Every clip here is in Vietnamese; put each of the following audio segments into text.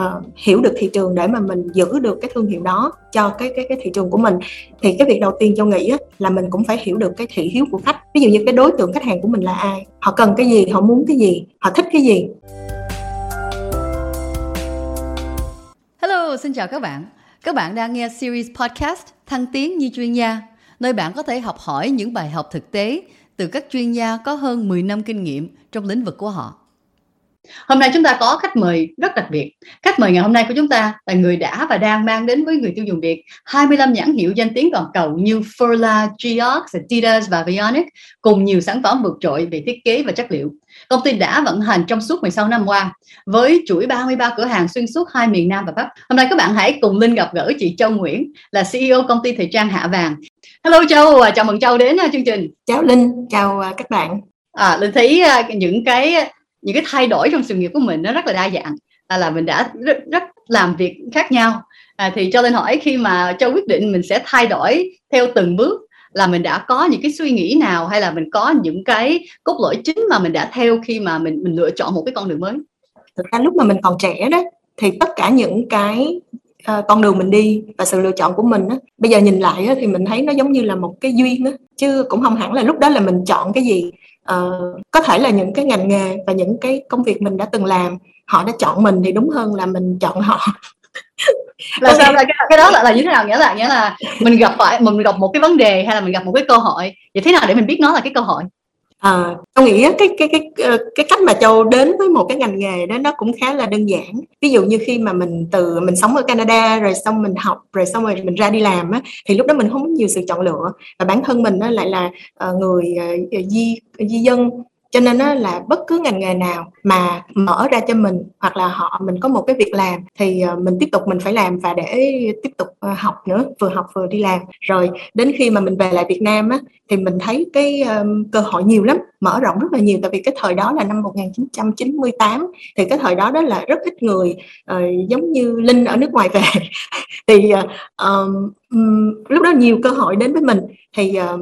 uh, hiểu được thị trường để mà mình giữ được cái thương hiệu đó cho cái cái cái thị trường của mình thì cái việc đầu tiên châu nghĩ á, là mình cũng phải hiểu được cái thị hiếu của khách ví dụ như cái đối tượng khách hàng của mình là ai họ cần cái gì họ muốn cái gì họ thích cái gì Hello, xin chào các bạn. Các bạn đang nghe series podcast Thăng tiến như chuyên gia, nơi bạn có thể học hỏi những bài học thực tế từ các chuyên gia có hơn 10 năm kinh nghiệm trong lĩnh vực của họ. Hôm nay chúng ta có khách mời rất đặc biệt. Khách mời ngày hôm nay của chúng ta là người đã và đang mang đến với người tiêu dùng Việt 25 nhãn hiệu danh tiếng toàn cầu như Furla, Geox, Adidas và Vionic cùng nhiều sản phẩm vượt trội về thiết kế và chất liệu. Công ty đã vận hành trong suốt 16 năm qua với chuỗi 33 cửa hàng xuyên suốt hai miền Nam và Bắc. Hôm nay các bạn hãy cùng Linh gặp gỡ chị Châu Nguyễn là CEO công ty thời trang Hạ Vàng. Hello Châu, chào mừng Châu đến chương trình. Chào Linh, chào à, các bạn. À, Linh thấy à, những cái những cái thay đổi trong sự nghiệp của mình nó rất là đa dạng à, là mình đã rất, rất làm việc khác nhau. À, thì cho nên hỏi khi mà cho quyết định mình sẽ thay đổi theo từng bước là mình đã có những cái suy nghĩ nào hay là mình có những cái cốt lõi chính mà mình đã theo khi mà mình mình lựa chọn một cái con đường mới? Thực ra lúc mà mình còn trẻ đó thì tất cả những cái uh, con đường mình đi và sự lựa chọn của mình á bây giờ nhìn lại á, thì mình thấy nó giống như là một cái duyên á chứ cũng không hẳn là lúc đó là mình chọn cái gì uh, có thể là những cái ngành nghề và những cái công việc mình đã từng làm họ đã chọn mình thì đúng hơn là mình chọn họ. Là sao là cái, cái đó là, là như thế nào? Nghĩa là nghĩa là mình gặp phải mình gặp một cái vấn đề hay là mình gặp một cái cơ hội vậy thế nào để mình biết nó là cái cơ hội À, tôi nghĩ cái cái cái ờ, cái cách mà châu đến với một cái ngành nghề đó nó cũng khá là đơn giản. Ví dụ như khi mà mình từ mình sống ở Canada rồi xong mình học rồi xong rồi mình ra đi làm á thì lúc đó mình không có nhiều sự chọn lựa. Và bản thân mình nó lại là ờ, người di di dân cho nên đó là bất cứ ngành nghề nào mà mở ra cho mình hoặc là họ mình có một cái việc làm thì ờ, mình tiếp tục mình phải làm và để tiếp tục ờ, học nữa vừa học vừa đi làm. Rồi đến khi mà mình về lại Việt Nam á thì mình thấy cái um, cơ hội nhiều lắm mở rộng rất là nhiều. Tại vì cái thời đó là năm 1998 thì cái thời đó đó là rất ít người uh, giống như Linh ở nước ngoài về. Thì uh, um, lúc đó nhiều cơ hội đến với mình. Thì uh,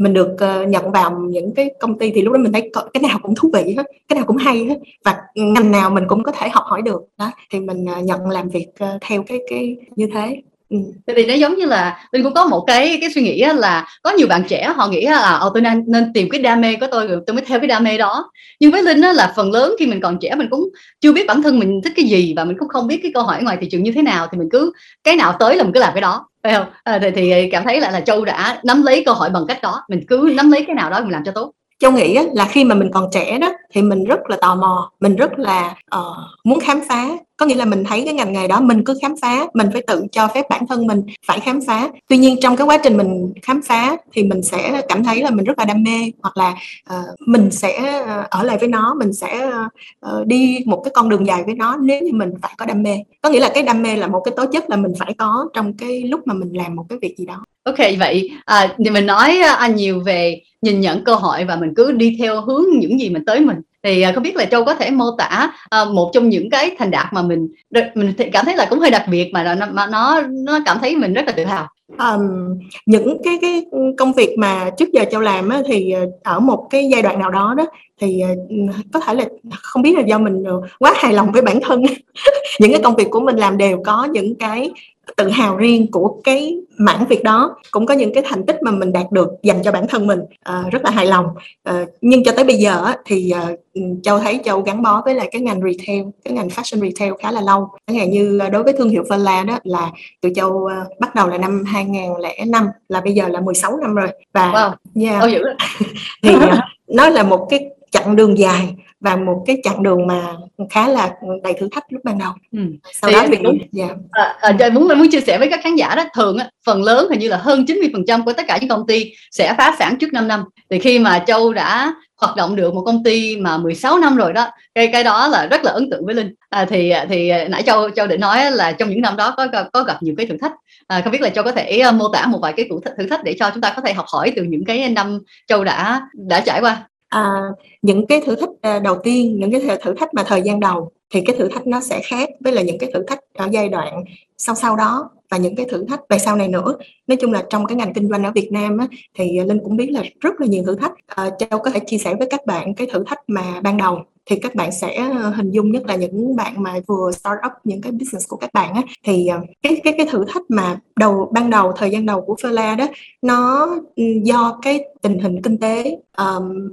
mình được uh, nhận vào những cái công ty thì lúc đó mình thấy cái nào cũng thú vị hết cái nào cũng hay hết. Và ngành nào mình cũng có thể học hỏi được. Đó thì mình uh, nhận làm việc uh, theo cái cái như thế. Ừ. Tại vì nó giống như là mình cũng có một cái cái suy nghĩ là có nhiều bạn trẻ họ nghĩ là ờ, tôi nên nên tìm cái đam mê của tôi rồi tôi mới theo cái đam mê đó. Nhưng với linh á, là phần lớn khi mình còn trẻ mình cũng chưa biết bản thân mình thích cái gì và mình cũng không biết cái câu hỏi ngoài thị trường như thế nào thì mình cứ cái nào tới là mình cứ làm cái đó phải không? À, thì, thì cảm thấy là là châu đã nắm lấy câu hỏi bằng cách đó mình cứ nắm lấy cái nào đó mình làm cho tốt châu nghĩ là khi mà mình còn trẻ đó thì mình rất là tò mò mình rất là uh, muốn khám phá. Có nghĩa là mình thấy cái ngành nghề đó mình cứ khám phá mình phải tự cho phép bản thân mình phải khám phá. Tuy nhiên trong cái quá trình mình khám phá thì mình sẽ cảm thấy là mình rất là đam mê hoặc là uh, mình sẽ ờ, ở lại với nó mình sẽ uh, đi một cái con đường dài với nó nếu như mình phải có đam mê. Có nghĩa là cái đam mê là một cái tố chất là mình phải có trong cái lúc mà mình làm một cái việc gì đó. Ok vậy à, thì mình nói anh nhiều về nhìn nhận cơ hội và mình cứ đi theo hướng những gì mình tới mình. Thì à, không biết là châu có thể mô tả uh, một trong những cái thành đạt mà mình mình cảm thấy là cũng hơi đặc biệt mà nó mà nó nó cảm thấy mình rất là tự hào. Um, những cái cái công việc mà trước giờ châu làm á, thì ờ, ở một cái giai đoạn nào đó đó thì ờ, có thể là không biết là do mình ờ, quá hài lòng với bản thân. Những cái công việc của mình làm đều có những cái tự hào riêng của cái mảng việc đó. Cũng có những cái thành tích mà mình đạt được dành cho bản thân mình à, rất là hài lòng. À, nhưng cho tới bây giờ thì à, châu thấy châu gắn bó với lại cái ngành retail cái ngành fashion retail khá là lâu. Chẳng hạn như đối với thương hiệu Verla đó là tụi châu à, bắt đầu là năm 2005 là bây giờ là 16 năm rồi. Và wow. yeah, oh, thì à, nó là một cái chặng đường dài và một cái chặng đường mà khá là đầy thử thách lúc ban đầu. Ừ. sau thì đó thì đúng dạ. à, à, muốn muốn chia sẻ với các khán giả đó thường á, phần lớn hình như là hơn 90 phần trăm của tất cả những công ty sẽ phá sản trước 5 năm. Thì khi mà châu đã hoạt động được một công ty mà 16 năm rồi đó cái cái đó là rất là ấn tượng với linh. À, thì thì nãy châu châu định nói là trong những năm đó có có gặp nhiều cái thử thách. À, không biết là châu có thể uh, mô tả một vài cái cụ thử thách để cho chúng ta có thể học hỏi từ những cái năm châu đã đã trải qua à, những cái thử thách à, đầu tiên những cái thử thách mà thời gian đầu thì cái thử thách nó sẽ khác với là những cái thử thách ở giai đoạn sau sau đó và những cái thử thách về sau này nữa. Nói chung là trong cái ngành kinh doanh ở Việt Nam á, thì linh cũng biết là rất là nhiều thử thách. À, châu có thể chia sẻ với các bạn cái thử thách mà ban đầu thì các bạn sẽ ờ, hình dung nhất là những bạn mà vừa start up những cái business của các bạn á. Thì ờ, cái cái cái thử thách mà đầu ban đầu thời gian đầu của Fela đó nó ừ, do cái tình hình kinh tế um,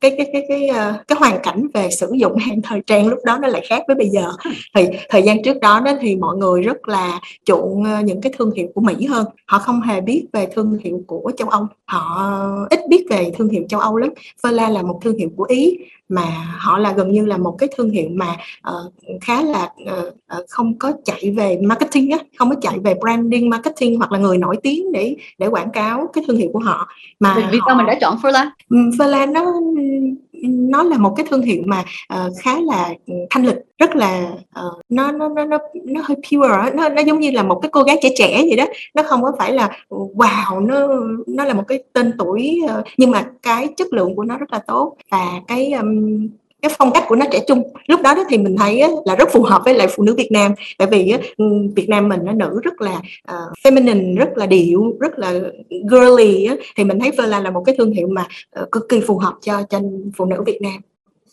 cái cái cái cái uh, cái hoàn cảnh về sử dụng hàng thời trang lúc đó nó lại khác với bây giờ. Thì thời gian trước đó đó thì mọi người rất là chuộng những cái thương hiệu của Mỹ hơn. Họ không hề biết về thương hiệu của châu Âu. Họ ít biết về thương hiệu châu Âu lắm. Fela là một thương hiệu của Ý mà họ là gần như là một cái thương hiệu mà uh, khá là uh, không có chạy về marketing á không có chạy về branding marketing hoặc là người nổi tiếng để để quảng cáo cái thương hiệu của họ. Mà vì sao mình đã chọn Furlan Furlan nó nó là một cái thương hiệu mà uh, khá là ừ, thanh lịch rất là uh, nó nó nó nó nó hơi pure nó nó giống như là một cái cô gái trẻ trẻ vậy đó. Nó không có phải là ừ, wow nó nó là một cái tên tuổi uh, nhưng mà cái chất lượng của nó rất là tốt. Và cái um, cái phong cách của nó trẻ trung. Lúc đó, đó thì mình thấy là rất phù hợp với lại phụ nữ Việt Nam. Tại vì ừ, Việt Nam mình nó nữ rất là uh, feminine rất là điệu rất là girly thì mình thấy Verla là một cái thương hiệu mà ờ, cực kỳ phù hợp cho cho phụ nữ Việt Nam.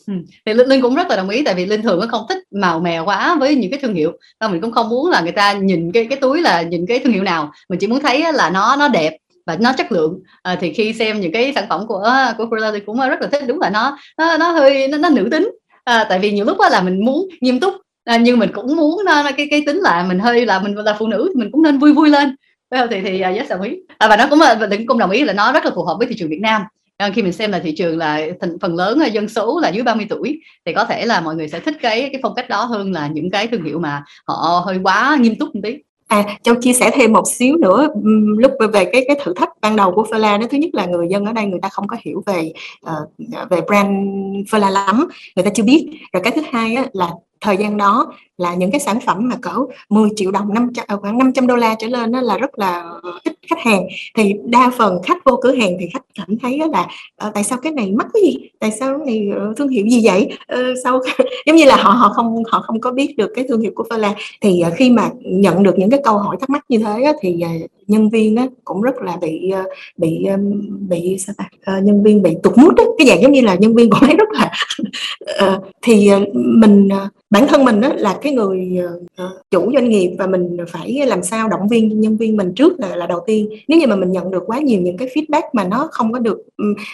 Ừ. thì linh, linh cũng rất là đồng ý tại vì linh thường nó không thích màu mè quá với những cái thương hiệu. Và mình cũng không muốn là người ta nhìn cái cái túi là nhìn cái thương hiệu nào. Mình chỉ muốn thấy là nó nó đẹp và nó chất lượng. À, thì khi xem những cái sản phẩm của của Frula thì cũng ờ, rất là thích. Đúng là nó nó, nó hơi nó, nó nữ tính. À, tại vì nhiều lúc là mình muốn nghiêm túc à, nhưng mình cũng muốn nó, cái cái tính là mình hơi là mình là phụ nữ thì mình cũng nên vui vui lên. Thì thì uh, yes đồng ý. À, và nó cũng và cũng đồng ý là nó rất là phù hợp với thị trường Việt Nam. Khi mình xem là thị trường là thành phần lớn dân số là dưới 30 tuổi thì có thể là mọi người sẽ thích cái cái phong cách đó hơn là những cái thương hiệu mà họ hơi quá nghiêm túc một tí. À, Châu chia sẻ thêm một xíu nữa lúc về cái cái thử thách ban đầu của Fela đó. Thứ nhất là người dân ở đây người ta không có hiểu về uh, về brand Fela lắm người ta chưa biết. Rồi cái thứ hai á, là thời gian đó là những cái sản phẩm mà cỡ 10 triệu đồng 500 à, khoảng 500 đô la trở lên đó là rất là ít khách hàng. Thì đa phần khách vô cửa hàng thì khách cảm thấy là ờ, tại sao cái này mắc cái gì tại sao cái này ờ, thương hiệu gì vậy? Ờ, uh, sao giống như là họ họ không họ không có biết được cái thương hiệu của Fela thì khi mà nhận được những cái câu hỏi thắc mắc như thế đó, thì nhân viên uh, cũng rất là bị uh, bị um, bị sao ta uh, nhân viên bị tụt mút đó. cái dạng giống như là nhân viên của ấy rất là thì mình bản thân mình đó là cái người chủ doanh nghiệp và mình phải làm sao động viên nhân viên mình trước là là đầu tiên nếu như mà mình nhận được quá nhiều những cái feedback mà nó không có được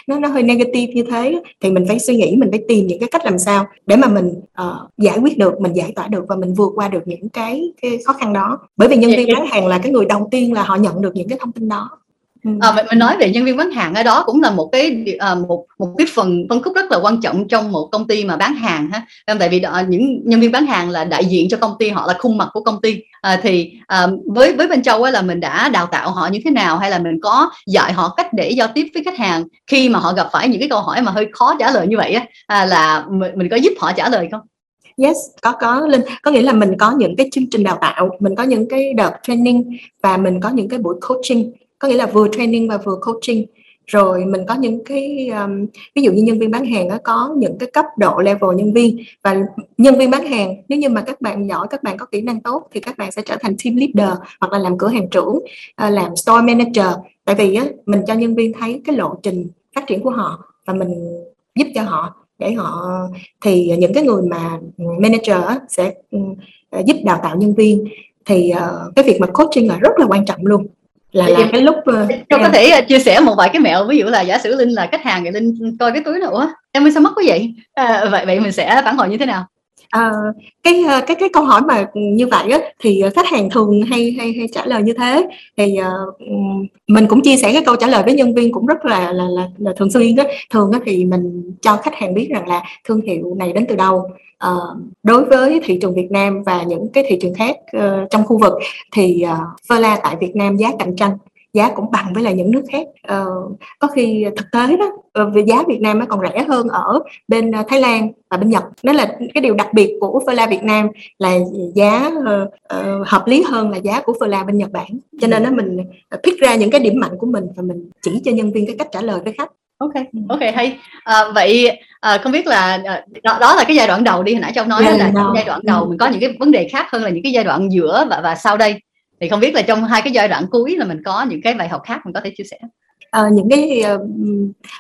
nó nó hơi negative như thế thì mình phải suy nghĩ mình phải tìm những cái cách làm sao để mà mình uh, giải quyết được mình giải tỏa được và mình vượt qua được những cái cái khó khăn đó bởi vì nhân viên bán hàng là cái người đầu tiên là họ nhận được những cái thông tin đó. Ừ. À, mình, mình nói về nhân viên bán hàng ở đó cũng là một cái à, một một cái phần phân khúc rất là quan trọng trong một công ty mà bán hàng ha. Tại vì đó, những nhân viên bán hàng là đại diện cho công ty họ là khuôn mặt của công ty. À, thì à, với với bên châu ấy là mình đã đào tạo họ như thế nào hay là mình có dạy họ cách để giao tiếp với khách hàng khi mà họ gặp phải những cái câu hỏi mà hơi khó trả lời như vậy á à, là mình, mình có giúp họ trả lời không? Yes, có có. Linh. Có nghĩa là mình có những cái chương trình đào tạo, mình có những cái đợt training và mình có những cái buổi coaching. Có nghĩa là vừa training và vừa coaching. Rồi mình có những cái um, ví dụ như nhân viên bán hàng nó có những cái cấp độ level nhân viên. Và nhân viên bán hàng nếu như mà các bạn giỏi các bạn có kỹ năng tốt thì các bạn sẽ trở thành team leader hoặc là làm cửa hàng trưởng ờ, làm store manager. Tại vì á, mình cho nhân viên thấy cái lộ trình phát triển của họ và mình giúp cho họ để họ thì những cái người mà manager á, sẽ uh, giúp đào tạo nhân viên. Thì uh, cái việc mà coaching là rất là quan trọng luôn. Là là cái lúc Châu có thể chia sẻ một vài cái mẹo ví dụ là giả sử linh là khách hàng thì linh coi cái túi nữa em mới sao mất quá vậy? À, vậy vậy mình sẽ phản hồi như thế nào À, cái ờ, cái cái câu hỏi mà ừ, như vậy á, thì ờ, khách hàng thường hay hay hay trả lời như thế. Thì uh, mình cũng chia sẻ cái câu trả lời với nhân viên cũng rất là là là, là thường xuyên đó thường á, thì mình cho khách hàng biết rằng là thương hiệu này đến từ đâu. Uh, đối với thị trường Việt Nam và những cái thị trường khác uh, trong khu vực thì uh, Fela tại Việt Nam giá cạnh tranh giá cũng bằng với lại những nước khác. Uh, có khi thực tế đó uh, về giá Việt Nam nó còn rẻ hơn ở bên uh, Thái Lan và bên Nhật. Đó là cái điều đặc biệt của Fela Việt Nam là giá uh, hợp lý hơn là giá của Fela bên Nhật Bản. Cho nên nó mình pick ra những cái điểm mạnh của mình và mình chỉ cho nhân viên cái cách trả lời với khách. Ok ok hay. À, vậy à, không biết là đó, đó là cái giai đoạn đầu đi hồi nãy châu nói yeah, là giai đoạn đầu. Mình có những cái vấn đề khác hơn là những cái giai đoạn giữa và và sau đây thì không biết là trong hai cái giai đoạn cuối là mình có những cái bài học khác mình có thể chia sẻ. À, những cái ờ,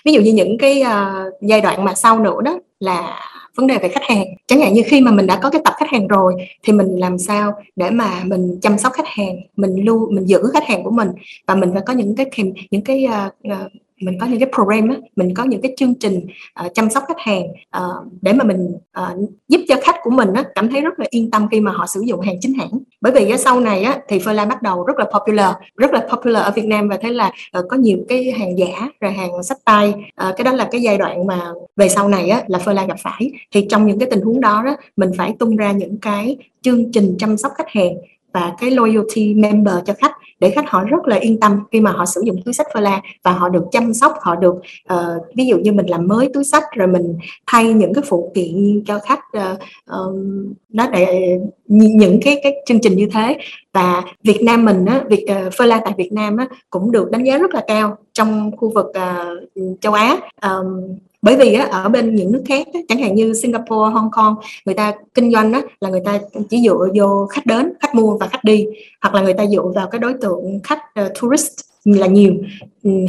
ví dụ như những cái uh, giai đoạn mà sau nữa đó là vấn đề về khách hàng. Chẳng hạn như khi mà mình đã có cái tập khách hàng rồi thì mình làm sao để mà mình chăm sóc khách hàng mình lưu mình giữ khách hàng của mình và mình phải có những cái những cái uh, mình có những cái program á, mình có những cái chương trình uh, chăm sóc khách hàng uh, để mà mình uh, giúp cho khách của mình á, cảm thấy rất là yên tâm khi mà họ sử dụng hàng chính hãng. Bởi vì á, sau này á, thì Furla bắt đầu rất là popular rất là popular ở Việt Nam và thế là uh, có nhiều cái hàng giả rồi hàng sách tay. Uh, cái đó là cái giai đoạn mà về sau này á, là Furla gặp phải. Thì trong những cái tình huống đó, đó mình phải tung ra những cái chương trình chăm sóc khách hàng và cái loyalty member cho khách để khách họ rất là yên tâm khi mà họ sử dụng túi sách Furla và họ được chăm sóc họ được uh, ví dụ như mình làm mới túi sách rồi mình thay những cái phụ kiện cho khách uh, um, nó để những cái cái chương trình như thế và Việt Nam mình á Việt ờ, uh, Furla tại Việt Nam á cũng được đánh giá rất là cao trong khu vực uh, châu Á. Um, bởi vì á, ở bên những nước khác á, chẳng hạn như Singapore, Hong Kong người ta kinh doanh á, là người ta chỉ dựa vô khách đến, khách mua và khách đi hoặc là người ta dựa vào cái đối tượng khách uh, tourist là nhiều.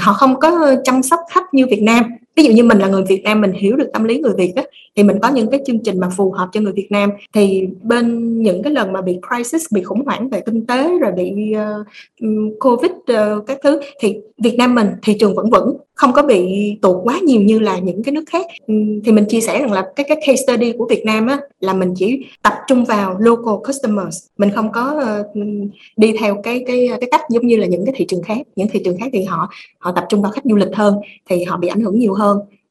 Họ không có chăm sóc khách như Việt Nam ví dụ như mình là người Việt Nam mình hiểu được tâm lý người Việt á, thì mình có những cái chương trình mà phù hợp cho người Việt Nam. Thì bên những cái lần mà bị crisis bị khủng hoảng về kinh tế rồi bị uh, covid uh, các thứ thì Việt Nam mình thị trường vẫn vững không có bị tụt quá nhiều như là những cái nước khác. Thì mình chia sẻ rằng là cái cái case study của Việt Nam á là mình chỉ tập trung vào local customers mình không có uh, đi theo cái cái cái cách giống như là những cái thị trường khác. Những thị trường khác thì họ họ tập trung vào khách du lịch hơn thì họ bị ảnh hưởng nhiều hơn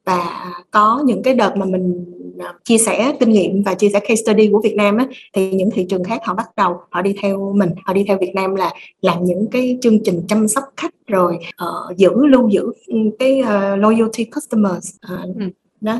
và có những cái đợt mà mình à, chia sẻ kinh nghiệm và chia sẻ case study của Việt Nam á, thì những thị trường khác họ bắt đầu họ đi theo mình họ đi theo Việt Nam là làm những cái chương trình chăm sóc khách rồi uh, giữ lưu giữ cái uh, loyalty customers uh, ừ. đó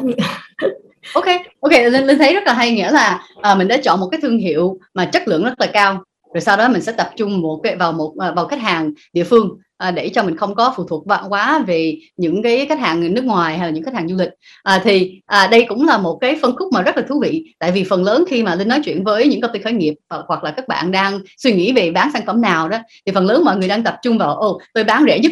ok ok linh, linh thấy rất là hay nghĩa là uh, mình đã chọn một cái thương hiệu mà chất lượng rất là cao rồi sau đó mình sẽ tập trung một cái vào một vào khách hàng địa phương à, để cho mình không có phụ thuộc quá về những cái khách hàng nước ngoài hay là những khách hàng du lịch. À, thì à, đây cũng là một cái phân khúc mà rất là thú vị. Tại vì phần lớn khi mà linh nói chuyện với những công ty khởi nghiệp hoặc là các bạn đang suy nghĩ về bán sản phẩm nào đó thì phần lớn mọi người đang tập trung vào ô tôi bán rẻ nhất.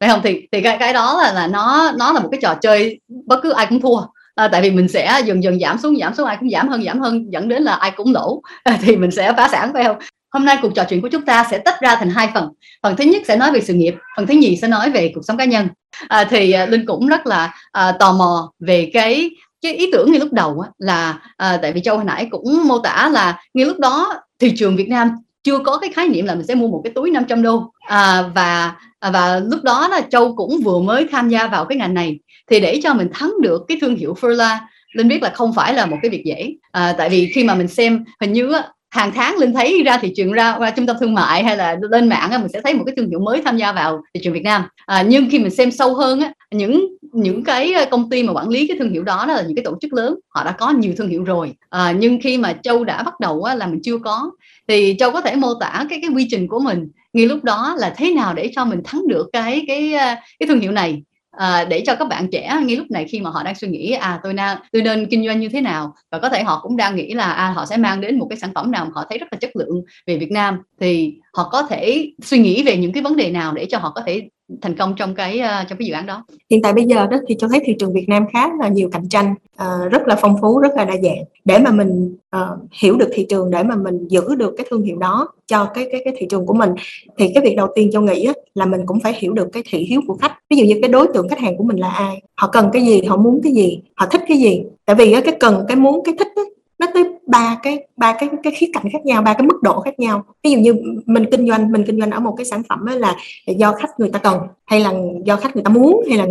Phải không? Thì thì cái cái đó là là nó nó là một cái trò chơi bất cứ ai cũng thua. À, tại vì mình sẽ dần dần giảm xuống giảm xuống ai cũng giảm hơn giảm hơn dẫn đến là ai cũng lỗ. À, thì mình sẽ phá sản phải không? Hôm nay cuộc trò chuyện của chúng ta sẽ tách ra thành hai phần. Phần thứ nhất sẽ nói về sự nghiệp, phần thứ nhì sẽ nói về cuộc sống cá nhân. À, thì à, Linh cũng rất là à, tò mò về cái cái ý tưởng ngay lúc đầu á, là à, tại vì Châu hồi nãy cũng mô tả là ngay lúc đó thị trường Việt Nam chưa có cái khái niệm là mình sẽ mua một cái túi 500 đô à, và à, và lúc đó là Châu cũng vừa mới tham gia vào cái ngành này thì để cho mình thắng được cái thương hiệu Furla Linh biết là không phải là một cái việc dễ à, tại vì khi mà mình xem hình như á hàng tháng linh thấy ra thị trường ra qua trung tâm thương mại hay là lên mạng mình sẽ thấy một cái thương hiệu mới tham gia vào thị trường Việt Nam. À, nhưng khi mình xem sâu hơn á, những những cái công ty mà quản lý cái thương hiệu đó, đó là những cái tổ chức lớn họ đã có nhiều thương hiệu rồi. À, nhưng khi mà Châu đã bắt đầu á, là mình chưa có thì Châu có thể mô tả cái cái quy trình của mình ngay lúc đó là thế nào để cho mình thắng được cái cái cái thương hiệu này à, để cho các bạn trẻ ngay lúc này khi mà họ đang suy nghĩ à tôi nên tôi nên kinh doanh như thế nào? Và có thể họ cũng đang nghĩ là à, họ sẽ mang đến một cái sản phẩm nào mà họ thấy rất là chất lượng về Việt Nam. Thì họ có thể suy nghĩ về những cái vấn đề nào để cho họ có thể thành công trong cái ờ, trong cái dự án đó. Hiện tại bây giờ đó thì cho thấy thị trường Việt Nam khá là nhiều cạnh tranh uh, rất là phong phú rất là đa dạng. Để mà mình uh, hiểu được thị trường để mà mình giữ được cái thương hiệu đó cho cái cái cái thị trường của mình thì cái việc đầu tiên cho nghĩ á, là mình cũng phải hiểu được cái thị hiếu của khách. Ví dụ như cái đối tượng khách hàng của mình là ai họ cần cái gì họ muốn cái gì họ thích cái gì. Tại vì á, cái cần cái muốn cái thích á, nó tới ba cái ba cái cái khía cạnh khác nhau, ba cái mức độ khác nhau. Ví dụ như mình kinh doanh, mình kinh doanh ở một cái sản phẩm là do khách người ta cần, hay là do khách người ta muốn, hay là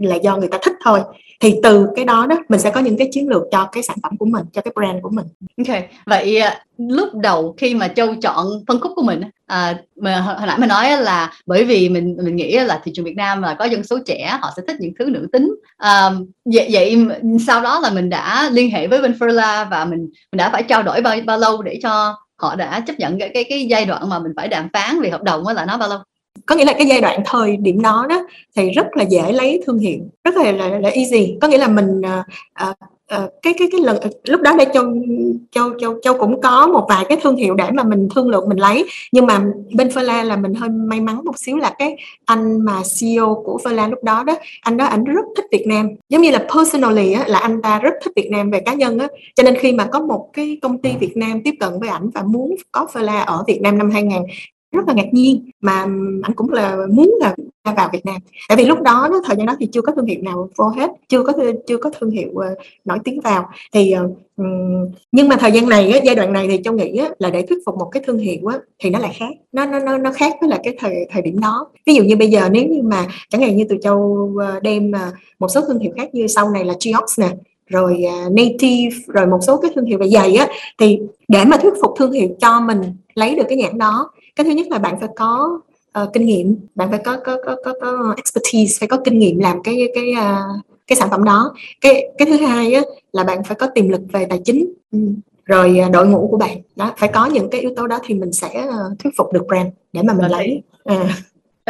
là do người ta thích thôi thì từ cái đó đó mình sẽ có những cái chiến lược cho cái sản phẩm của mình cho cái brand của mình. Ok vậy à, lúc đầu khi mà châu chọn phân khúc của mình à, mà hồi nãy mình nói là bởi vì mình mình nghĩ là thị trường Việt Nam là có dân số trẻ họ sẽ thích những thứ nữ tính. À, vậy vậy sau đó là mình đã liên hệ với bên Furla và mình mình đã phải trao đổi bao bao lâu để cho họ đã chấp nhận cái cái cái giai đoạn mà mình phải đàm phán về hợp đồng là nó bao lâu? Có nghĩa là cái giai đoạn thời điểm đó đó thì rất là dễ lấy thương hiệu rất là là, là easy. Có nghĩa là mình uh, uh, cái cái cái lần lúc đó đây châu châu châu châu cũng có một vài cái thương hiệu để mà mình thương lượng mình lấy. Nhưng mà bên Ferla là mình hơi may mắn một xíu là cái anh mà CEO của Ferla lúc đó đó anh đó ảnh rất thích Việt Nam. Giống như là personally á, là anh ta rất thích Việt Nam về cá nhân á. Cho nên khi mà có một cái công ty Việt Nam tiếp cận với ảnh và muốn có Ferla ở Việt Nam năm 2000 rất là ngạc nhiên. Mà anh cũng là muốn là vào Việt Nam. Tại vì lúc đó, thời gian đó thì chưa có thương hiệu nào vô hết chưa có chưa có thương hiệu ờ, nổi tiếng vào. Thì ờ, nhưng mà thời gian này giai đoạn này thì châu nghĩ là để thuyết phục một cái thương hiệu thì nó lại khác. Nó nó nó nó khác với là cái thời thời điểm đó. Ví dụ như bây giờ nếu như mà chẳng hạn như từ châu ờ, đem một số thương hiệu khác như sau này là Geox nè rồi uh, native rồi một số cái thương hiệu về giày á thì để mà thuyết phục thương hiệu cho mình lấy được cái nhãn đó cái thứ nhất là bạn phải có uh, kinh nghiệm bạn phải có có, có có có expertise phải có kinh nghiệm làm cái cái uh, cái sản phẩm đó cái cái thứ hai á, là bạn phải có tiềm lực về tài chính ừ. rồi đội ngũ của bạn đó phải có những cái yếu tố đó thì mình sẽ thuyết phục được brand để mà mình Và lấy à.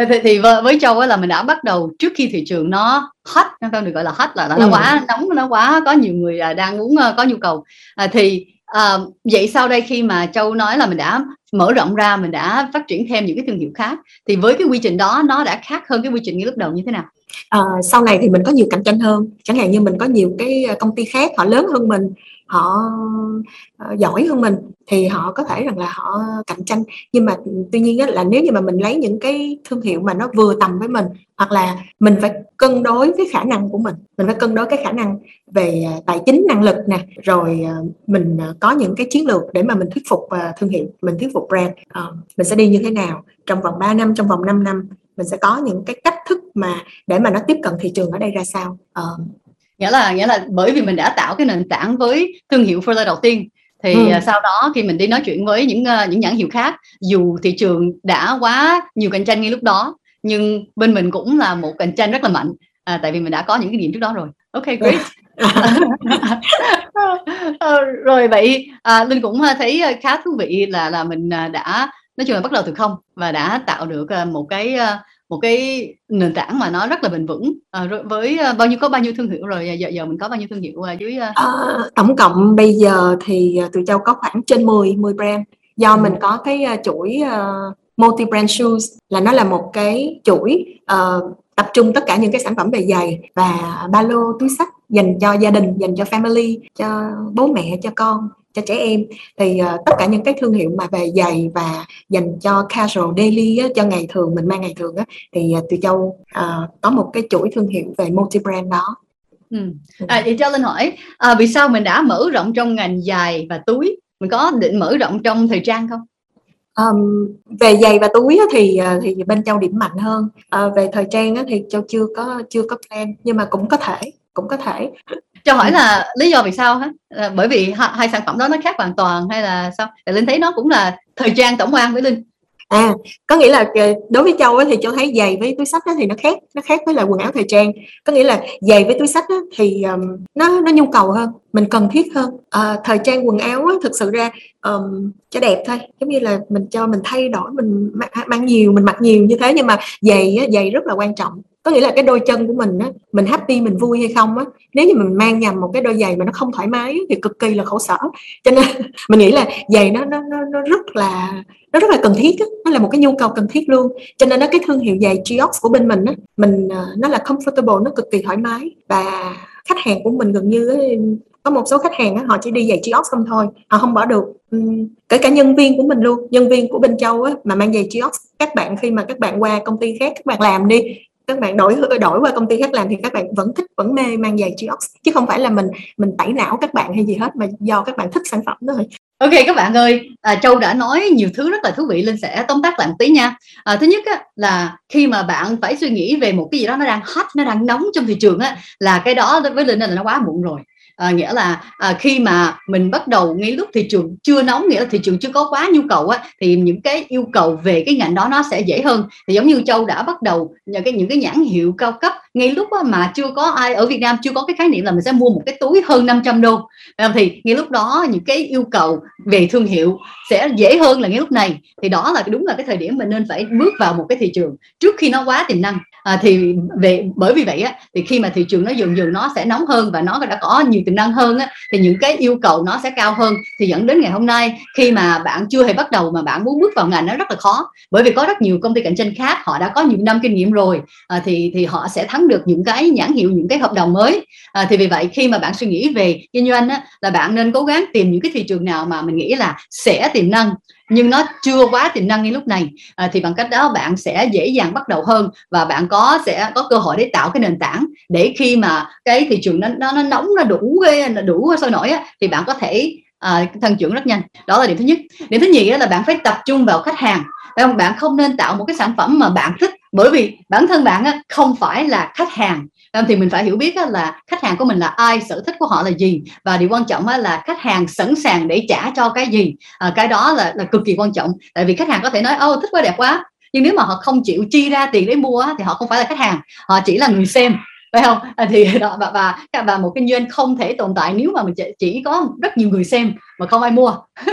thì, thì với châu là mình đã bắt đầu trước khi thị trường nó hot nó không được gọi là hot là, là nó ừ. quá nóng nó quá có nhiều người đang muốn có nhu cầu à, thì à, vậy sau đây khi mà châu nói là mình đã mở rộng ra mình đã phát triển thêm những cái thương hiệu khác thì với cái quy trình đó nó đã khác hơn cái quy trình ngay lúc đầu như thế nào? À, sau này thì mình có nhiều cạnh tranh hơn. Chẳng hạn như mình có nhiều cái à, công ty khác họ lớn hơn mình họ ờ, giỏi hơn mình thì họ có thể rằng là họ cạnh tranh. Nhưng mà tuy nhiên là nếu như mà mình lấy những cái thương hiệu mà nó vừa tầm với mình, hoặc là mình phải cân đối cái khả năng của mình mình phải cân đối cái khả năng về ờ, tài chính, năng lực nè, rồi ờ, mình có những cái chiến lược để mà mình thuyết phục thương hiệu, mình thuyết phục brand mình sẽ đi như thế nào, trong vòng 3 năm, trong vòng 5 năm, mình sẽ có những cái cách thức mà, để mà nó tiếp cận thị trường ở đây ra sao nghĩa là nghĩa là bởi vì mình đã tạo cái nền tảng với thương hiệu Further đầu tiên thì ừ. À, sau đó khi mình đi nói chuyện với những uh, những nhãn hiệu khác dù thị trường đã quá nhiều cạnh tranh ngay lúc đó nhưng bên mình cũng là một cạnh tranh rất là mạnh. À, tại vì mình đã có những cái điểm trước đó rồi. Ok great. Ờ, rồi vậy à, linh cũng thấy khá thú vị là là mình đã nói chung là bắt đầu từ không và đã tạo được một cái một cái nền tảng mà nó rất là bền vững. À, với uh, bao nhiêu có bao nhiêu thương hiệu rồi? Giờ giờ mình có bao nhiêu thương hiệu uh, dưới uh... À, tổng cộng bây giờ thì tụi châu có khoảng trên 10 10 brand. Do ừ. mình có cái chuỗi uh, multi brand shoes là nó là một cái chuỗi uh, tập trung tất cả những cái sản phẩm về giày và ba lô túi sách dành cho gia đình dành cho family cho bố mẹ cho con cho trẻ em. Thì uh, tất cả những cái thương hiệu mà về giày và dành cho casual daily á, cho ngày thường mình mang ngày thường á, thì uh, tụi châu uh, có một cái chuỗi thương hiệu về multi brand đó. Ừ. ừ. À, vậy cho linh hỏi à, vì sao mình đã mở rộng trong ngành giày và túi? Mình có định mở rộng trong thời trang không? Um, về giày và túi thì thì bên châu điểm mạnh hơn. Uh, về thời trang thì châu chưa có chưa có plan nhưng mà cũng có thể cũng có thể cho hỏi là lý do vì sao hết bởi vì hai, hai sản phẩm đó nó khác hoàn toàn hay là sao? Thì linh thấy nó cũng là thời trang tổng quan với linh. À có nghĩa là ờ, đối với châu thì châu thấy giày với túi sách thì nó khác nó khác với là quần áo thời trang. Có nghĩa là giày với túi sách thì um, nó nó nhu cầu hơn mình cần thiết hơn. À, thời trang quần áo á, thực sự ra um, cho đẹp thôi. Giống như là mình cho mình thay đổi mình mang, mang nhiều mình mặc nhiều như thế nhưng mà giày giày rất là quan trọng có nghĩa là cái đôi chân của mình á mình happy mình vui hay không á nếu như mình mang nhầm một cái đôi giày mà nó không thoải mái thì cực kỳ là khổ sở. Cho nên mình nghĩ là giày nó nó nó, nó rất là nó rất là cần thiết á. nó là một cái nhu cầu cần thiết luôn. Cho nên nó cái thương hiệu giày Geox của bên mình á mình ờ, nó là comfortable nó cực kỳ thoải mái. Và khách hàng của mình gần như có một số khách hàng á, họ chỉ đi giày Geox không thôi họ không bỏ được. Uhm, kể cả nhân viên của mình luôn nhân viên của bên châu á, mà mang giày Geox các bạn khi mà các bạn qua công ty khác các bạn làm đi các bạn đổi đổi qua công ty khác làm thì các bạn vẫn thích vẫn mê mang giày Geox chứ không phải là mình mình tẩy não các bạn hay gì hết mà do các bạn thích sản phẩm đó thôi Ok các bạn ơi, à, Châu đã nói nhiều thứ rất là thú vị, Linh sẽ tóm tắt lại một tí nha. À, thứ nhất á, là khi mà bạn phải suy nghĩ về một cái gì đó nó đang hot, nó đang nóng trong thị trường á, là cái đó với Linh là nó quá muộn rồi à, nghĩa là à, khi mà mình bắt đầu ngay lúc thị trường chưa nóng nghĩa là thị trường chưa có quá nhu cầu á thì những cái yêu cầu về cái ngành đó nó sẽ dễ hơn. Thì giống như châu đã bắt đầu nhờ cái những cái nhãn hiệu cao cấp ngay lúc mà chưa có ai ở Việt Nam chưa có cái khái niệm là mình sẽ mua một cái túi hơn 500 đô. Ờ, thì ngay lúc đó những cái yêu cầu về thương hiệu sẽ dễ hơn là ngay lúc này. Thì đó là đúng là cái thời điểm mình nên phải bước vào một cái thị trường trước khi nó quá tiềm năng. À, thì về bởi vì vậy á thì khi mà thị trường nó dần dần nó sẽ nóng hơn và nó đã có nhiều tiềm năng hơn á thì những cái yêu cầu nó sẽ cao hơn thì dẫn đến ngày hôm nay khi mà bạn chưa hề bắt đầu mà bạn muốn bước vào ngành nó rất là khó. Bởi vì có rất nhiều công ty cạnh tranh khác họ đã có nhiều năm kinh nghiệm rồi à, thì thì họ sẽ thắng được những cái nhãn hiệu những cái hợp đồng mới. À, thì vì vậy khi mà bạn suy nghĩ về kinh doanh á, là bạn nên cố gắng tìm những cái thị trường nào mà mình nghĩ là sẽ tiềm năng nhưng nó chưa quá tiềm năng ngay lúc này. À, thì bằng cách đó bạn sẽ dễ dàng bắt đầu hơn và bạn có sẽ có cơ hội để tạo cái nền tảng để khi mà cái thị trường nó nó, nó nóng nó đủ nó đủ sôi nổi á, thì bạn có thể à, tăng trưởng rất nhanh. Đó là điểm thứ nhất. Điểm thứ nhì là bạn phải tập trung vào khách hàng. Không bạn không nên tạo một cái sản phẩm mà bạn thích bởi vì bản thân bạn á, không phải là khách hàng. Thì mình phải hiểu biết là khách hàng của mình là ai sở thích của họ là gì. Và điều quan trọng là khách hàng sẵn sàng để trả cho cái gì. À, cái đó là, là cực kỳ quan trọng. Tại vì khách hàng có thể nói ô thích quá đẹp quá. Nhưng nếu mà họ không chịu chi ra tiền để mua thì họ không phải là khách hàng. Họ chỉ là người xem phải không? À, thì đó, và, và và một kinh doanh không thể tồn tại nếu mà mình chỉ, chỉ có rất nhiều người xem mà không ai mua.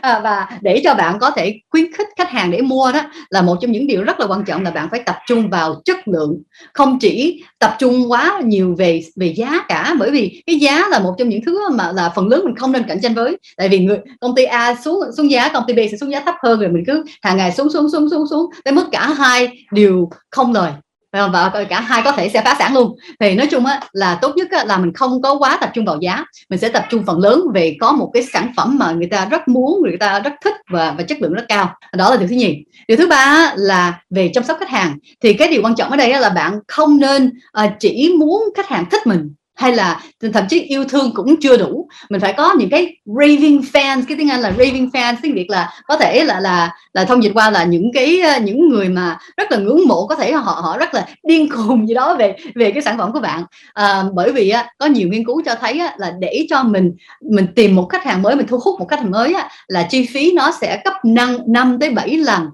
À, và để cho bạn có thể khuyến khích khách hàng để mua đó là một trong những điều rất là quan trọng là bạn phải tập trung vào chất lượng. Không chỉ tập trung quá nhiều về về giá cả bởi vì cái giá là một trong những thứ mà là phần lớn mình không nên cạnh tranh với. Tại vì người công ty A xuống xuống giá công ty B sẽ xuống giá thấp hơn rồi mình cứ hàng ngày xuống xuống xuống xuống xuống tới mức cả hai đều không lời và cả hai có thể sẽ phá sản luôn. Thì nói chung á, là tốt nhất á, là mình không có quá tập trung vào giá. Mình sẽ tập trung phần lớn về có một cái sản phẩm mà người ta rất muốn người ta rất thích và và chất lượng rất cao. Đó là điều thứ nhì. Điều thứ ba là về chăm sóc khách hàng. Thì cái điều quan trọng ở đây là bạn không nên à, chỉ muốn khách hàng thích mình hay là thậm chí yêu thương cũng chưa đủ. Mình phải có những cái raving fans cái tiếng anh là raving fans tiếng việt là có thể là là là thông dịch qua là những cái ờ, những người mà rất là ngưỡng mộ có thể họ họ rất là điên khùng gì đó về về cái sản phẩm của bạn. À, bởi vì á, có nhiều nghiên cứu cho thấy á, là để cho mình mình tìm một khách hàng mới mình thu hút một khách hàng mới á, là chi phí nó sẽ cấp năm năm tới bảy lần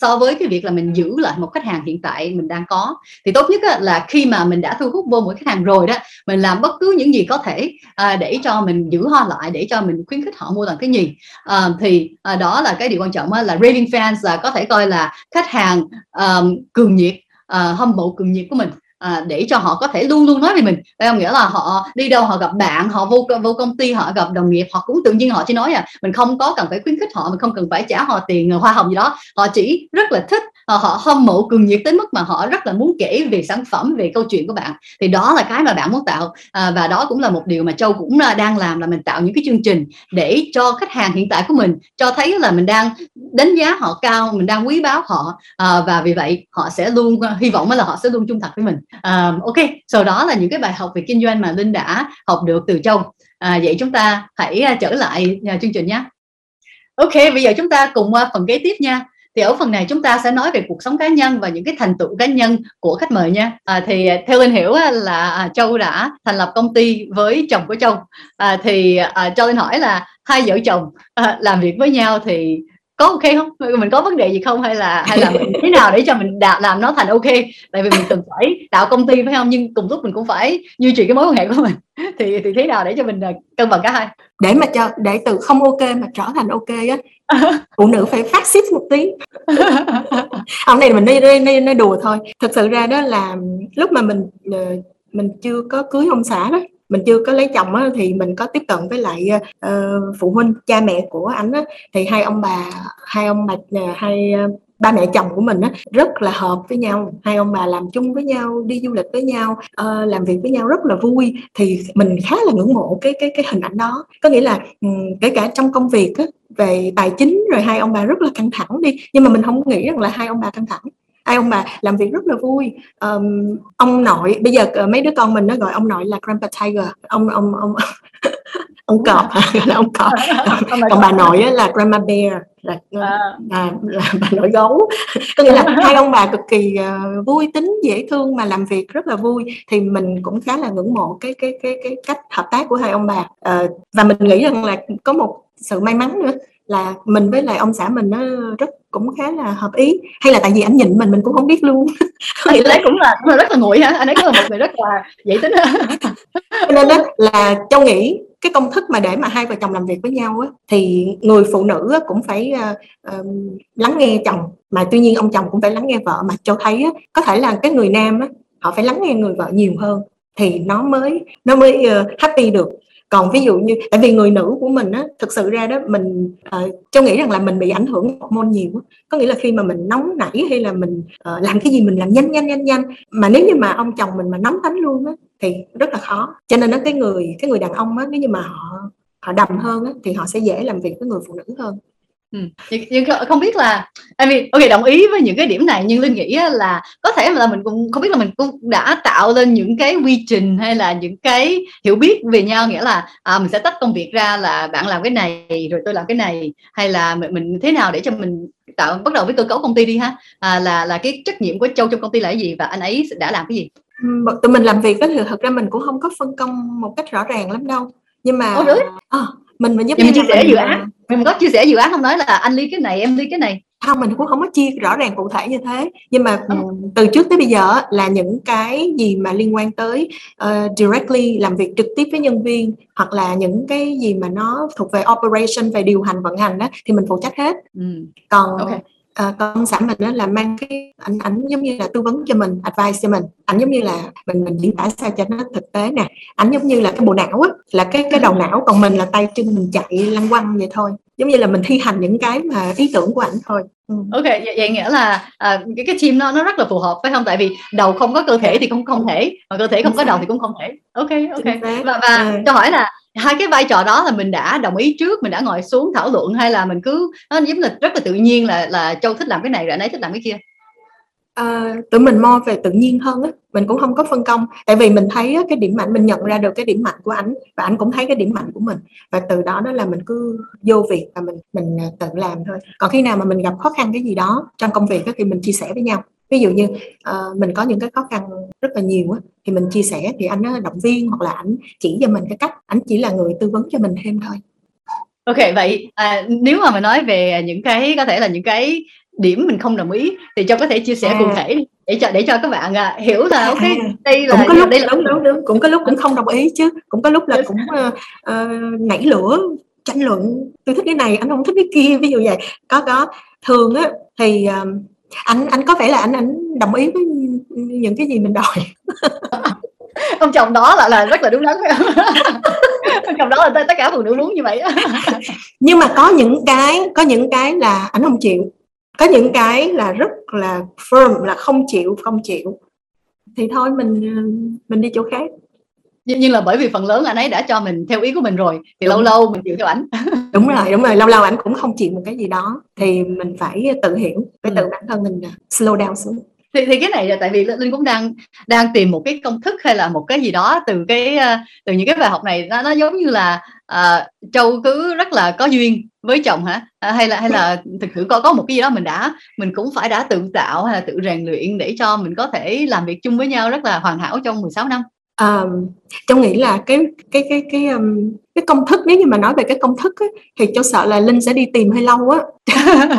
so với cái việc là mình giữ lại một khách hàng hiện tại mình đang có. Thì tốt nhất á, là khi mà mình đã thu hút vô một khách hàng rồi đó mình làm bất cứ những gì có thể à, để cho mình giữ họ lại để cho mình khuyến khích họ mua bằng cái gì. À, thì à, đó là cái điều quan trọng là raving fans là có thể coi là khách hàng um, cường nhiệt uh, hâm mộ cường nhiệt của mình à, để cho họ có thể luôn luôn nói về mình. Đây không nghĩa là họ đi đâu họ gặp bạn họ vô vô công ty họ gặp đồng nghiệp họ cũng tự nhiên họ chỉ nói à mình không có cần phải khuyến khích họ mình không cần phải trả họ tiền à, hoa hồng gì đó. Họ chỉ rất là thích Ờ, họ hâm mộ cường nhiệt tới mức mà họ rất là muốn kể về sản phẩm về câu chuyện của bạn. Thì đó là cái mà bạn muốn tạo à, và đó cũng là một điều mà châu cũng à, đang làm là mình tạo những cái chương trình để cho khách hàng hiện tại của mình cho thấy là mình đang đánh giá họ cao mình đang quý báo họ à, và vì vậy họ sẽ luôn à, hy vọng là họ sẽ luôn trung thật với mình. À, ok sau đó là những cái bài học về kinh doanh mà linh đã học được từ châu. À, vậy chúng ta hãy à, trở lại chương trình nhé. Ok bây giờ chúng ta cùng qua phần kế tiếp nha thì ở phần này chúng ta sẽ nói về cuộc sống cá nhân và những cái thành tựu cá nhân của khách mời nha. À, thì theo linh hiểu là à, châu đã thành lập công ty với chồng của châu. À, thì à, cho linh hỏi là hai vợ chồng à, làm việc với nhau thì có ok không? Mình có vấn đề gì không? Hay là hay là mình thế nào để cho mình đạt làm nó thành ok? Tại vì mình cần phải tạo công ty phải không? Nhưng cùng lúc mình cũng phải duy trì cái mối quan hệ của mình. Thì thì thế nào để cho mình à, cân bằng cả hai? Để mà cho để từ không ok mà trở thành ok á phụ nữ phải phát xít một tí. Hôm nay mình đi đi đi nói đùa thôi. Thật sự ra đó là lúc mà mình ờ, mình chưa có cưới ông xã đó mình chưa có lấy chồng á, thì mình có tiếp cận với lại uh, phụ huynh cha mẹ của anh á, thì hai ông bà hai ông bà hai ba mẹ chồng của mình á, rất là hợp với nhau. Hai ông bà làm chung với nhau đi du lịch với nhau uh, làm việc với nhau rất là vui. Thì mình khá là ngưỡng mộ cái cái cái hình ảnh đó. Có nghĩa là um, kể cả trong công việc á, về tài chính rồi hai ông bà rất là căng thẳng đi. Nhưng mà mình không nghĩ rằng là hai ông bà căng thẳng. Hai ông bà làm việc rất là vui. Um, ông nội bây giờ ờ, mấy đứa con mình nó gọi ông nội là grandpa tiger. Ông ông ông ông cọp là ông cọp. Còn bà nội. là grandma bear là, à. À, là bà nội gấu. Có nghĩa là hai ông bà cực kỳ uh, vui tính dễ thương mà làm việc rất là vui. Thì mình cũng khá là ngưỡng mộ cái cái cái cái cách hợp tác của hai ông bà. Uh, và mình nghĩ rằng là có một sự may mắn nữa là mình với lại ông xã mình nó rất cũng khá là hợp ý. Hay là tại vì anh nhìn mình mình cũng không biết luôn. Anh đấy cũng là rất là nguội hả anh ấy cũng là một người rất là dễ tính nên đó là châu nghĩ cái công thức mà để mà hai vợ chồng làm việc với nhau á thì người phụ nữ á, cũng phải uh, uh, lắng nghe chồng. Mà tuy nhiên ông chồng cũng phải lắng nghe vợ. Mà cho thấy á, có thể là cái người nam á họ phải lắng nghe người vợ nhiều hơn thì nó mới nó mới uh, happy được. Còn ví dụ như tại vì người nữ của mình á thực sự ra đó mình uh, châu nghĩ rằng là mình bị ảnh hưởng hormone nhiều có nghĩa là khi mà mình nóng nảy hay là mình uh, làm cái gì mình làm nhanh nhanh nhanh nhanh. Mà nếu như mà ông chồng mình mà nóng tánh luôn á thì rất là khó. Cho nên nó cái người cái người đàn ông á nếu như mà họ họ đầm hơn á, thì họ sẽ dễ làm việc với người phụ nữ hơn. Ừ. Nhưng, nhưng không biết là I mean, ok đồng ý với những cái điểm này nhưng linh nghĩ là có thể là mình cũng không biết là mình cũng đã tạo lên những cái quy trình hay là những cái hiểu biết về nhau nghĩa là à, mình sẽ tách công việc ra là bạn làm cái này rồi tôi làm cái này hay là mình, mình thế nào để cho mình tạo bắt đầu với cơ cấu công ty đi ha? À, là là cái trách nhiệm của châu trong công ty là cái gì và anh ấy đã làm cái gì? Tụi mình làm việc thì thật ra mình cũng không có phân công một cách rõ ràng lắm đâu. Nhưng mà oh, à, mình mình giúp mình chia sẻ dự án. Mình có chia sẻ dự án không nói là anh ly cái này em ly cái này? Không mình cũng không có chia rõ ràng cụ thể như thế. Nhưng mà ừ. từ trước tới bây giờ là những cái gì mà liên quan tới uh, directly làm việc trực tiếp với nhân viên hoặc là những cái gì mà nó thuộc về operation về điều hành vận hành đó thì mình phụ trách hết. Ừ. còn okay à, con xã mình đó là mang cái ảnh ảnh giống như là tư vấn cho mình advice cho mình. Ảnh giống như là mình mình diễn tả sao cho nó thực tế nè. Ảnh giống như là cái bộ não á là cái cái đầu não còn mình là tay chân mình chạy lăn quăng vậy thôi. Giống như là mình thi hành những cái mà ý tưởng của ảnh thôi. ừ. Ok vậy, vậy nghĩa là à, cái cái team nó nó rất là phù hợp phải không? Tại vì đầu không có cơ thể thì cũng không thể mà cơ thể không có đầu thì cũng không thể. Ok ok. và và à. câu hỏi là hai cái vai trò đó là mình đã đồng ý trước mình đã ngồi xuống thảo luận hay là mình cứ nó giống là rất là tự nhiên là là châu thích làm cái này rồi anh ấy thích làm cái kia à, tụi mình mo về tự nhiên hơn á mình cũng không có phân công. Tại vì mình thấy á, cái điểm mạnh mình nhận ra được cái điểm mạnh của ảnh và ảnh cũng thấy cái điểm mạnh của mình. Và từ đó đó là mình cứ vô việc và mình mình à, tự làm thôi. Còn khi nào mà mình gặp khó khăn cái gì đó trong công việc á, thì mình chia sẻ với nhau. Ví dụ như uh, mình có những cái khó khăn rất là nhiều á, thì mình chia sẻ thì anh nó động viên hoặc là ảnh chỉ cho mình cái cách ảnh chỉ là người tư vấn cho mình thêm thôi. Ok vậy à, nếu mà mình nói về những cái có thể là những cái điểm mình không đồng ý thì cho có thể chia sẻ à. cụ thể để cho để cho các bạn à, hiểu là ok à. đây là cũng có lúc đây là đúng, đúng, đúng. cũng có lúc cũng không đồng ý chứ cũng có lúc là cũng uh, uh, nảy lửa tranh luận tôi thích cái này anh không thích cái kia ví dụ vậy có có thường á thì uh, anh anh có vẻ là anh anh đồng ý với những cái gì mình đòi ông chồng đó là là rất là đúng đắn ông chồng đó là tất cả phụ nữ muốn như vậy nhưng mà có những cái có những cái là anh không chịu có những cái là rất là firm là không chịu không chịu. Thì thôi mình mình đi chỗ khác. Nhưng, là bởi vì phần lớn anh ấy đã cho mình theo ý của mình rồi thì đúng. lâu lâu mình chịu theo ảnh. Đúng rồi đúng rồi lâu lâu ảnh cũng không chịu một cái gì đó. Thì mình phải tự hiểu phải tự ừ. bản thân mình slow down xuống. Thì thì cái này là tại vì linh cũng đang đang tìm một cái công thức hay là một cái gì đó từ cái ờ, từ những cái bài học này. Nó nó giống như là uh, châu cứ rất là có duyên với chồng hả? À, hay là hay là thực sự có có một cái gì đó mình đã mình cũng phải đã tự tạo hay là tự rèn luyện để cho mình có thể làm việc chung với nhau rất là hoàn hảo trong 16 năm? À, châu nghĩ là cái cái cái cái um, cái công thức nếu như mà nói về cái công thức ấy, thì châu sợ là linh sẽ đi tìm hơi lâu á.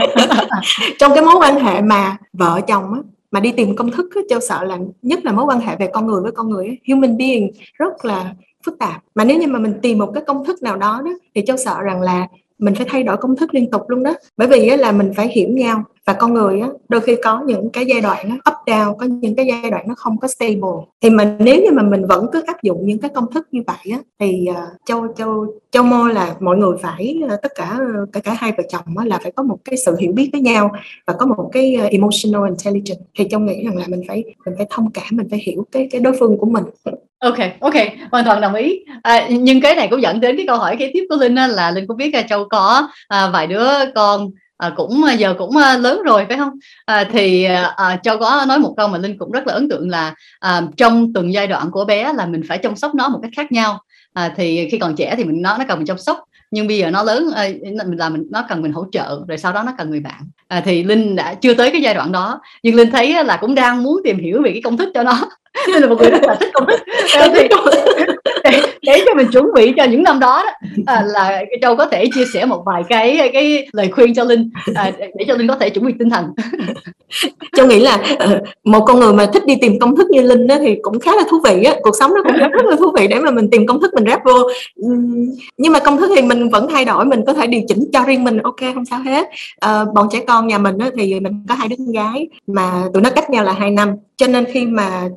Trong cái mối quan hệ mà vợ chồng á mà đi tìm công thức á, châu sợ là nhất là mối quan hệ về con người với con người human being rất là phức tạp. Mà nếu như mà mình tìm một cái công thức nào đó đó, thì châu sợ rằng là mình phải thay đổi công thức liên tục luôn đó. Bởi vì là mình phải hiểu nhau và con người á, đôi khi có những cái giai đoạn nó up down có những cái giai đoạn nó không có stable. Thì mình nếu như mà mình vẫn cứ áp dụng những cái công thức như vậy á, thì uh, châu châu châu mô là mọi người phải uh, tất cả cả cả hai vợ chồng á, là phải có một cái sự hiểu biết với nhau và có một cái uh, emotional intelligence. Thì châu nghĩ rằng là mình phải mình phải thông cảm mình phải hiểu cái cái đối phương của mình. Ok ok hoàn toàn đồng ý. À, nhưng cái này cũng dẫn đến cái câu hỏi kế tiếp của linh là linh cũng biết là châu có à, vài đứa con à, cũng à, giờ cũng à, lớn rồi phải không? À, thì à, châu có nói một câu mà linh cũng rất là ấn tượng là à, trong từng giai đoạn của bé là mình phải chăm sóc nó một cách khác nhau. À, thì khi còn trẻ thì mình nó nó cần mình chăm sóc nhưng bây giờ nó lớn là mình nó cần mình hỗ trợ rồi sau đó nó cần người bạn. À, thì linh đã chưa tới cái giai đoạn đó nhưng linh thấy là cũng đang muốn tìm hiểu về cái công thức cho nó. Nên là một người rất là thích công thức. thì, để cho mình chuẩn bị cho những năm đó, đó. À, là châu có thể chia sẻ một vài cái cái lời khuyên cho linh à, để cho linh có thể chuẩn bị tinh thần. Châu nghĩ là ờ, một con người mà thích đi tìm công thức như linh đó thì cũng khá là thú vị á. Cuộc sống nó cũng rất, là thú vị để mà mình tìm công thức mình ráp vô. Nhưng mà công thức thì mình vẫn thay đổi mình có thể điều chỉnh cho riêng mình ok không sao hết. À, bọn trẻ con nhà mình thì mình có hai đứa con gái mà tụi nó cách nhau là hai năm. Cho nên khi mà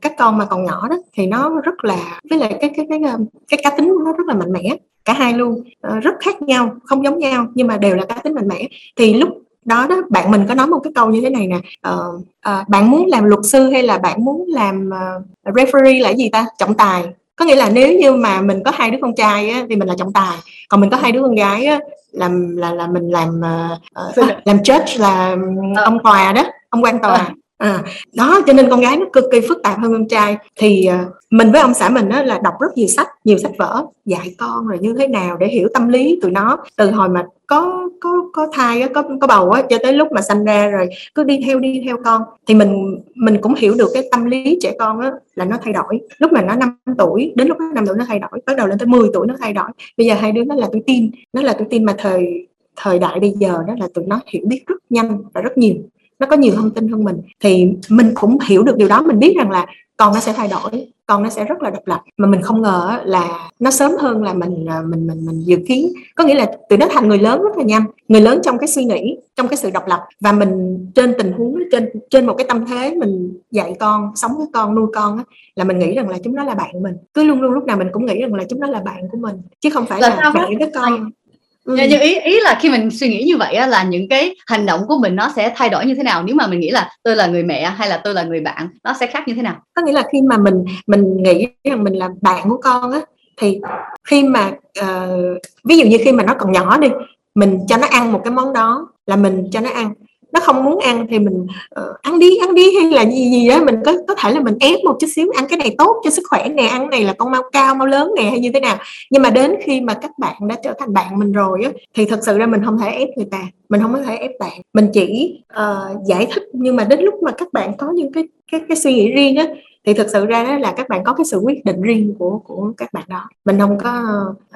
các con mà còn nhỏ đó thì nó rất là với lại cái cái cái cái, cái cá tính của nó rất là mạnh mẽ cả hai luôn. Uh, rất khác nhau không giống nhau nhưng mà đều là cá tính mạnh mẽ. Thì lúc đó đó bạn mình có nói một cái câu như thế này nè uh, uh, bạn muốn làm luật sư hay là bạn muốn làm uh, referee là gì ta? Trọng tài. Có nghĩa là nếu như mà mình có hai đứa con trai á, thì mình là trọng tài. Còn mình có hai đứa con gái á, làm là là mình làm uh, uh, làm judge là ông tòa đó ông quan tòa à, đó cho nên con gái nó cực kỳ phức tạp hơn con trai. Thì uh, mình với ông xã mình đó là đọc rất nhiều sách nhiều sách vở dạy con rồi như thế nào để hiểu tâm lý tụi nó. Từ hồi mà có có có thai có có bầu á cho tới lúc mà sanh ra rồi cứ đi theo đi theo con. Thì mình mình cũng hiểu được cái tâm lý trẻ con á là nó thay đổi. Lúc mà nó 5 tuổi đến lúc nó 5 tuổi nó thay đổi bắt đầu lên tới 10 tuổi nó thay đổi. Bây giờ hai đứa nó là tuổi tin nó là tuổi tin mà thời thời đại bây giờ đó là tụi nó hiểu biết rất nhanh và rất nhiều nó có nhiều thông tin hơn mình. Thì mình cũng hiểu được điều đó mình biết rằng là con nó sẽ thay đổi con nó sẽ rất là độc lập. Mà mình không ngờ là nó sớm hơn là mình à, mình mình mình dự kiến. Có nghĩa là tụi nó thành người lớn rất là nhanh người lớn trong cái suy nghĩ trong cái sự độc lập. Và mình trên tình huống trên trên một cái tâm thế mình dạy con sống với con nuôi con á, là mình nghĩ rằng là chúng nó là bạn mình. Cứ luôn luôn lúc nào mình cũng nghĩ rằng là chúng nó là bạn của mình chứ không phải là, là bạn với con Ừ. nhưng ý ý là khi mình suy nghĩ như vậy á, là những cái hành động của mình nó sẽ thay đổi như thế nào? Nếu mà mình nghĩ là tôi là người mẹ hay là tôi là người bạn nó sẽ khác như thế nào? Có nghĩa là khi mà mình mình nghĩ rằng mình là bạn của con á thì khi mà uh, ví dụ như khi mà nó còn nhỏ đi mình cho nó ăn một cái món đó là mình cho nó ăn nó không muốn ăn thì mình uh, ăn đi ăn đi hay là gì gì đó mình có có thể là mình ép một chút xíu ăn cái này tốt cho sức khỏe nè ăn này là con mau cao mau lớn nè hay như thế nào. Nhưng mà đến khi mà các bạn đã trở thành bạn mình rồi á thì thật sự ra mình không thể ép người ta mình không có thể ép bạn. Mình chỉ uh, giải thích nhưng mà đến lúc mà các bạn có những cái cái cái suy nghĩ riêng á thì thực sự ra đó là các bạn có cái sự quyết định riêng của của các bạn đó. Mình không có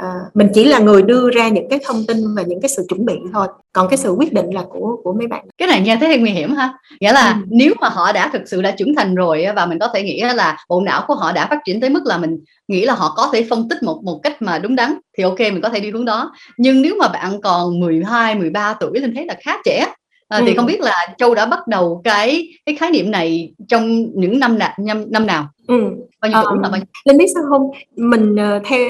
uh, mình chỉ là người đưa ra những cái thông tin và những cái sự chuẩn bị thôi. Còn cái sự quyết định là của của mấy bạn. Cái này nghe thấy nguy hiểm ha. Nghĩa là ừ. nếu mà họ đã thực sự đã trưởng thành rồi và mình có thể nghĩ là bộ não của họ đã phát triển tới mức là mình nghĩ là họ có thể phân tích một một cách mà đúng đắn thì ok mình có thể đi hướng đó. Nhưng nếu mà bạn còn 12 13 tuổi mình thấy là khá trẻ à, ừ. thì không biết là châu đã bắt đầu cái cái khái niệm này trong những năm nào năm, năm nào ừ. bao nhiêu tuổi là bao nhiêu linh biết sao không mình uh, theo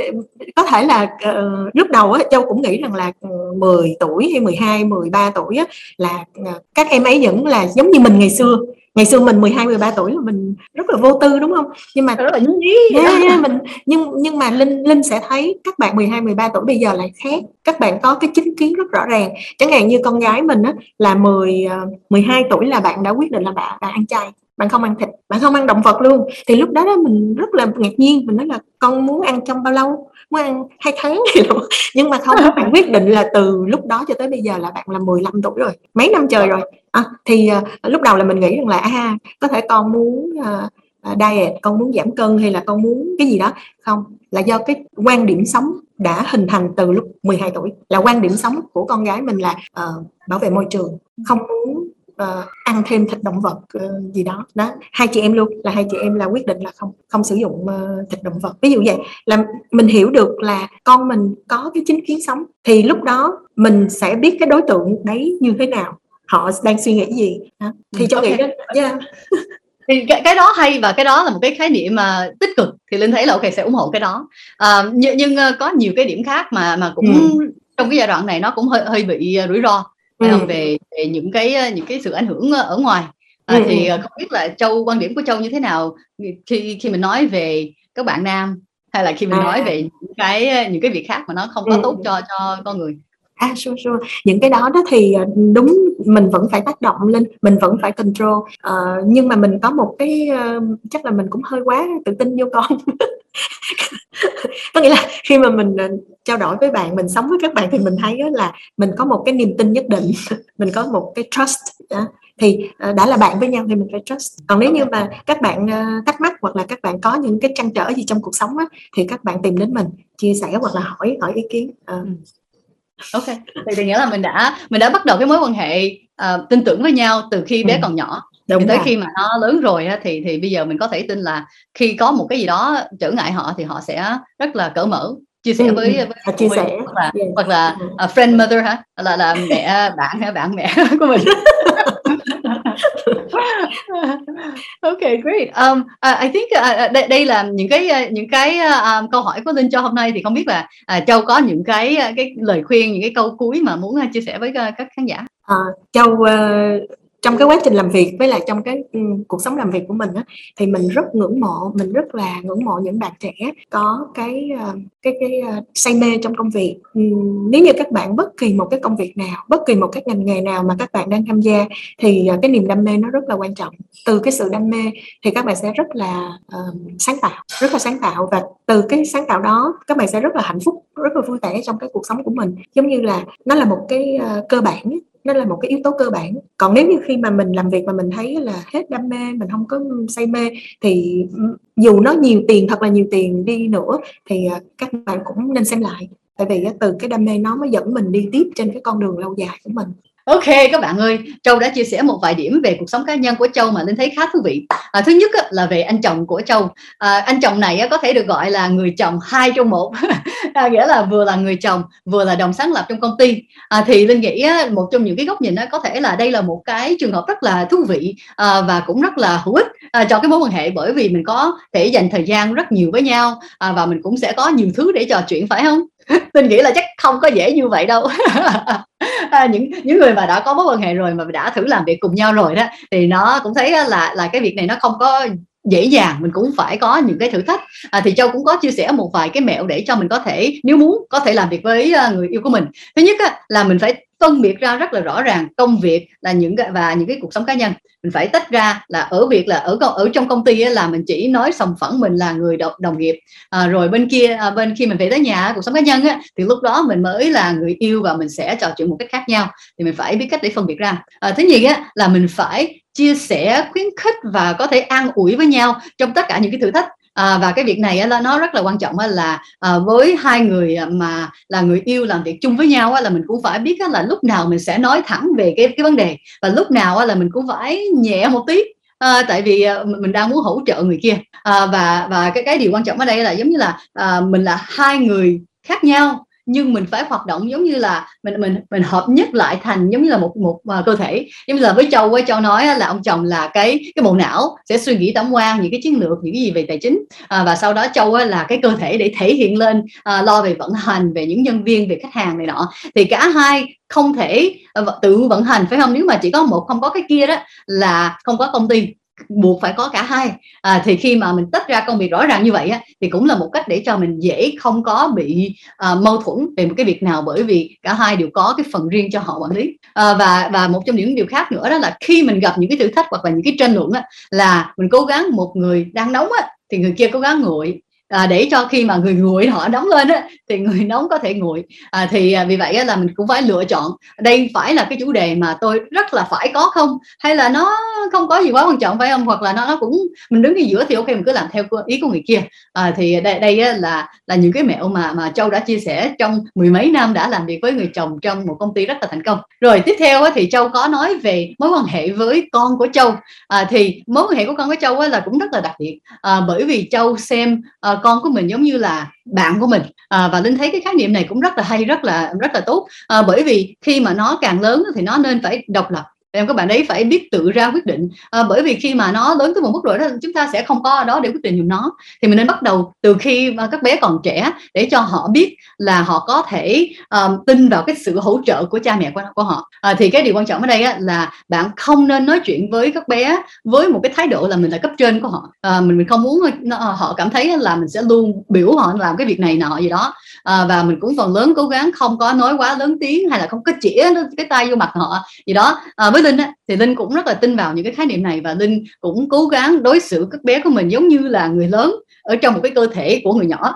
có thể là uh, lúc đầu á châu cũng nghĩ rằng là uh, 10 tuổi hay 12 13 tuổi á là uh, các em ấy vẫn là giống như mình ngày xưa ngày xưa mình 12 13 tuổi là mình rất là vô tư đúng không? Nhưng mà rất là nhí. Yeah, yeah, mình nhưng nhưng mà linh linh sẽ thấy các bạn 12 13 tuổi bây giờ lại khác. Các bạn có cái chính kiến rất rõ ràng. Chẳng hạn như con gái mình á là 10 12 ờ, tuổi là bạn đã quyết định là bạn, bạn ăn chay bạn không ăn thịt bạn không ăn động vật luôn. Thì lúc đó đó mình rất là ngạc nhiên mình nói là con muốn ăn trong bao lâu? Muốn ăn hai tháng? Gì luôn. Nhưng mà không bạn quyết định là từ lúc đó cho tới bây giờ là bạn là 15 tuổi rồi mấy năm trời rồi. À, thì uh, lúc đầu là mình nghĩ rằng là à có thể con muốn uh, diet con muốn giảm cân hay là con muốn cái gì đó. Không là do cái quan điểm sống đã hình thành từ lúc 12 tuổi. Là quan điểm sống của con gái mình là uh, bảo vệ môi trường không muốn uh, ăn thêm thịt động vật uh, gì đó đó hai chị em luôn là hai chị em là quyết định là không không sử dụng uh, thịt động vật ví dụ vậy là mình hiểu được là con mình có cái chính kiến sống thì lúc đó mình sẽ biết cái đối tượng đấy như thế nào họ đang suy nghĩ gì đó. thì cho okay. nghĩ đó yeah. thì cái, cái đó hay và cái đó là một cái khái niệm mà tích cực thì linh thấy là ok sẽ ủng hộ cái đó à, nhưng, nhưng có nhiều cái điểm khác mà mà cũng ừ. trong cái giai đoạn này nó cũng hơi hơi bị rủi ro ừ. về về những cái những cái sự ảnh hưởng ở ngoài à, ừ. thì không biết là châu quan điểm của châu như thế nào khi khi mình nói về các bạn nam hay là khi mình à. nói về những cái những cái việc khác mà nó không có ừ. tốt cho cho con người à sure sure những cái đó đó thì ờ, đúng mình vẫn phải tác động lên mình vẫn phải control uh, nhưng mà mình có một cái uh, chắc là mình cũng hơi quá tự tin vô con có nghĩa là khi mà mình trao đổi với bạn mình sống với các bạn thì mình thấy là mình có một cái niềm tin nhất định mình có một cái trust thì uh, đã là bạn với nhau thì mình phải trust. Còn nếu như mà các bạn uh, thắc mắc hoặc là các bạn có những cái trăn trở gì trong cuộc sống á, thì các bạn tìm đến mình chia sẻ hoặc là hỏi hỏi ý kiến uh. ok. Thì, thì nghĩa là mình đã mình đã bắt đầu cái mối quan hệ uh, tin tưởng với nhau từ khi bé ừ. còn nhỏ Đúng tới khi mà nó lớn rồi á, thì thì bây giờ mình có thể tin là khi có một cái gì đó trở ngại họ thì họ sẽ rất là cởi mở chia sẻ với, với à, chia sẻ. hoặc là yeah. hoặc là uh, friend mother hả? Là là mẹ bạn hay bạn mẹ của mình. Okay great. Um, uh, I think uh, đây, đây là những cái uh, những cái uh, câu hỏi của Linh cho hôm nay thì không biết là uh, Châu có những cái uh, cái lời khuyên những cái câu cuối mà muốn uh, chia sẻ với uh, các khán giả. À, Châu uh, trong cái quá trình làm việc với lại trong cái um, cuộc sống làm việc của mình á, thì mình rất ngưỡng mộ mình rất là ngưỡng mộ những bạn trẻ có cái uh, cái cái uh, say mê trong công việc. Um, nếu như các bạn bất kỳ một cái công việc nào bất kỳ một cái ngành nghề nào mà các bạn đang tham gia thì uh, cái niềm đam mê nó rất là quan trọng. Từ cái sự đam mê thì các bạn sẽ rất là uh, sáng tạo rất là sáng tạo và từ cái sáng tạo đó các bạn sẽ rất là hạnh phúc rất là vui vẻ trong cái cuộc sống của mình. Giống như là nó là một cái uh, cơ bản nó là một cái yếu tố cơ bản. Còn nếu như khi mà mình làm việc mà mình thấy là hết đam mê, mình không có say mê, thì dù nó nhiều tiền, thật là nhiều tiền đi nữa, thì à, các bạn cũng nên xem lại. Tại vì từ cái đam mê nó mới dẫn mình đi tiếp trên cái con đường lâu dài của mình. Ok các bạn ơi, Châu đã chia sẻ một vài điểm về cuộc sống cá nhân của Châu mà Linh thấy khá thú vị. À, thứ nhất á, là về anh chồng của Châu. À, anh chồng này á, có thể được gọi là người chồng hai trong một, à, nghĩa là vừa là người chồng vừa là đồng sáng lập trong công ty. À, thì Linh nghĩ á, một trong những cái góc nhìn á, có thể là đây là một cái trường hợp rất là thú vị à, và cũng rất là hữu ích à, cho cái mối quan hệ bởi vì mình có thể dành thời gian rất nhiều với nhau à, và mình cũng sẽ có nhiều thứ để trò chuyện phải không? mình nghĩ là chắc không có dễ như vậy đâu. à, những những người mà đã có mối quan hệ rồi mà đã thử làm việc cùng nhau rồi đó thì nó cũng thấy là là cái việc này nó không có dễ dàng mình cũng phải có những cái thử thách à, thì châu cũng có chia sẻ một vài cái mẹo để cho mình có thể nếu muốn có thể làm việc với à, người yêu của mình thứ nhất á, là mình phải phân biệt ra rất là rõ ràng công việc là những cái và những cái cuộc sống cá nhân. Mình phải tách ra là ở việc là ở ở trong công ty là mình chỉ nói sòng phẳng mình là người đồng, đồng nghiệp. À, rồi bên kia à, bên khi mình về tới nhà cuộc sống cá nhân á, thì lúc đó mình mới là người yêu và mình sẽ trò chuyện một cách khác nhau. Thì mình phải biết cách để phân biệt ra. À, thứ nhì á là mình phải chia sẻ khuyến khích và có thể an ủi với nhau trong tất cả những cái thử thách à, và cái việc này là nó rất là quan trọng là à, với hai người ờ, mà là người yêu làm việc chung với nhau là mình cũng phải biết là lúc nào mình sẽ nói thẳng về cái cái vấn đề và lúc nào là mình cũng phải nhẹ một tí. À, tại vì mình đang muốn hỗ trợ người kia. À, và và cái cái điều quan trọng ở đây là giống như là à, mình là hai người khác nhau nhưng mình phải hoạt động giống như là mình mình mình hợp nhất lại thành giống như là một một uh, cơ thể. Giống như là với châu với châu nói là ông chồng là cái cái bộ não sẽ suy nghĩ tổng quan những cái chiến lược những cái gì về tài chính. À, và sau đó châu là cái cơ thể để thể hiện lên à, lo về vận hành về những nhân viên về khách hàng này nọ. Thì cả hai không thể uh, tự vận hành phải không? Nếu mà chỉ có một không có cái kia đó là không có công ty buộc phải có cả hai. À, thì khi mà mình tách ra công việc rõ ràng như vậy á, thì cũng là một cách để cho mình dễ không có bị à, mâu thuẫn về một cái việc nào bởi vì cả hai đều có cái phần riêng cho họ quản lý. À, và và một trong những điều khác nữa đó là khi mình gặp những cái thử thách hoặc là những cái tranh luận á, là mình cố gắng một người đang nóng á, thì người kia cố gắng nguội à, để cho khi mà người nguội họ nóng lên á, thì người nóng có thể nguội. À, thì à, vì vậy á, là mình cũng phải lựa chọn đây phải là cái chủ đề mà tôi rất là phải có không? Hay là nó không có gì quá quan trọng phải không? Hoặc là nó nó cũng mình đứng ở giữa thì ok mình cứ làm theo ý của người kia. À, thì đây đây á, là là những cái mẹo mà mà châu đã chia sẻ trong mười mấy năm đã làm việc với người chồng trong một công ty rất là thành công. Rồi tiếp theo á, thì châu có nói về mối quan hệ với con của châu. À, thì mối quan hệ của con của châu á, là cũng rất là đặc biệt. À, bởi vì châu xem à, con của mình giống như là bạn của mình. À, và linh thấy cái khái niệm này cũng rất là hay rất là rất là tốt. À, bởi vì khi mà nó càng lớn thì nó nên phải độc lập em các bạn ấy phải biết tự ra quyết định. À, bởi vì khi mà nó lớn tới một mức độ đó chúng ta sẽ không có ở đó để quyết định dùng nó. Thì mình nên bắt đầu từ khi mà các bé còn trẻ để cho họ biết là họ có thể um, tin vào cái sự hỗ trợ của cha mẹ của, của họ. À, thì cái điều quan trọng ở đây á, là bạn không nên nói chuyện với các bé với một cái thái độ là mình là cấp trên của họ. À, mình mình không muốn họ cảm thấy là mình sẽ luôn biểu họ làm cái việc này nọ gì đó. À, và mình cũng phần lớn cố gắng không có nói quá lớn tiếng hay là không có chĩa cái tay vô mặt họ gì đó. À, với linh á, thì linh cũng rất là tin vào những cái khái niệm này và linh cũng cố gắng đối xử các bé của mình giống như là người lớn ở trong một cái cơ thể của người nhỏ.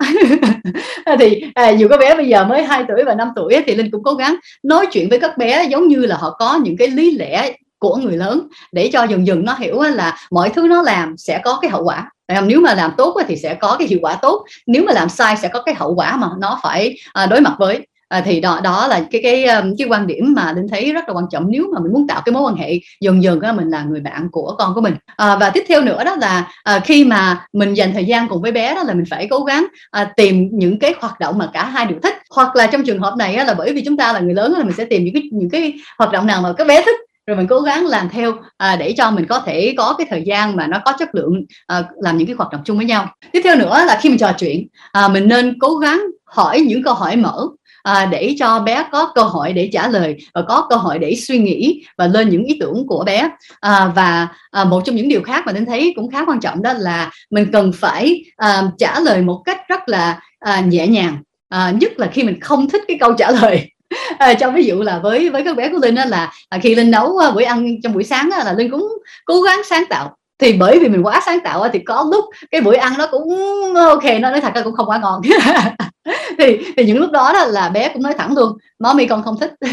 Thì à, dù các bé bây giờ mới 2 tuổi và 5 tuổi thì linh cũng cố gắng nói chuyện với các bé giống như là họ có những cái lý lẽ của người lớn để cho dần dần nó hiểu là mọi thứ nó làm sẽ có cái hậu quả. Nếu mà làm tốt thì sẽ có cái hiệu quả tốt nếu mà làm sai sẽ có cái hậu quả mà nó phải à, đối mặt với à, thì đó đó là cái cái cái quan điểm mà linh thấy rất là quan trọng. Nếu mà mình muốn tạo cái mối quan hệ dần dần đó mình là người bạn của con của mình. À, và tiếp theo nữa đó là à, khi mà mình dành thời gian cùng với bé đó là mình phải cố gắng à, tìm những cái hoạt động mà cả hai đều thích. Hoặc là trong trường hợp này á, là bởi vì chúng ta là người lớn là mình sẽ tìm những cái những cái hoạt động nào mà các bé thích rồi mình cố gắng làm theo à, để cho mình có thể có cái thời gian mà nó có chất lượng à, làm những cái hoạt động chung với nhau. Tiếp theo nữa là khi mình trò chuyện à, mình nên cố gắng hỏi những câu hỏi mở à, để cho bé có cơ hội để trả lời và có cơ hội để suy nghĩ và lên những ý tưởng của bé. À, và à, một trong những điều khác mà đến thấy cũng khá quan trọng đó là mình cần phải à, trả lời một cách rất là à, nhẹ nhàng. À, nhất là khi mình không thích cái câu trả lời. À, cho ví dụ là với với các bé của linh đó là à, khi linh nấu à, bữa ăn trong buổi sáng đó, là linh cũng cố gắng sáng tạo thì bởi vì mình quá sáng tạo thì có lúc cái buổi ăn nó cũng ừ, ok nó nói thật ra cũng không quá ngon. Thì thì những lúc đó, đó là bé cũng nói thẳng luôn mommy con không thích.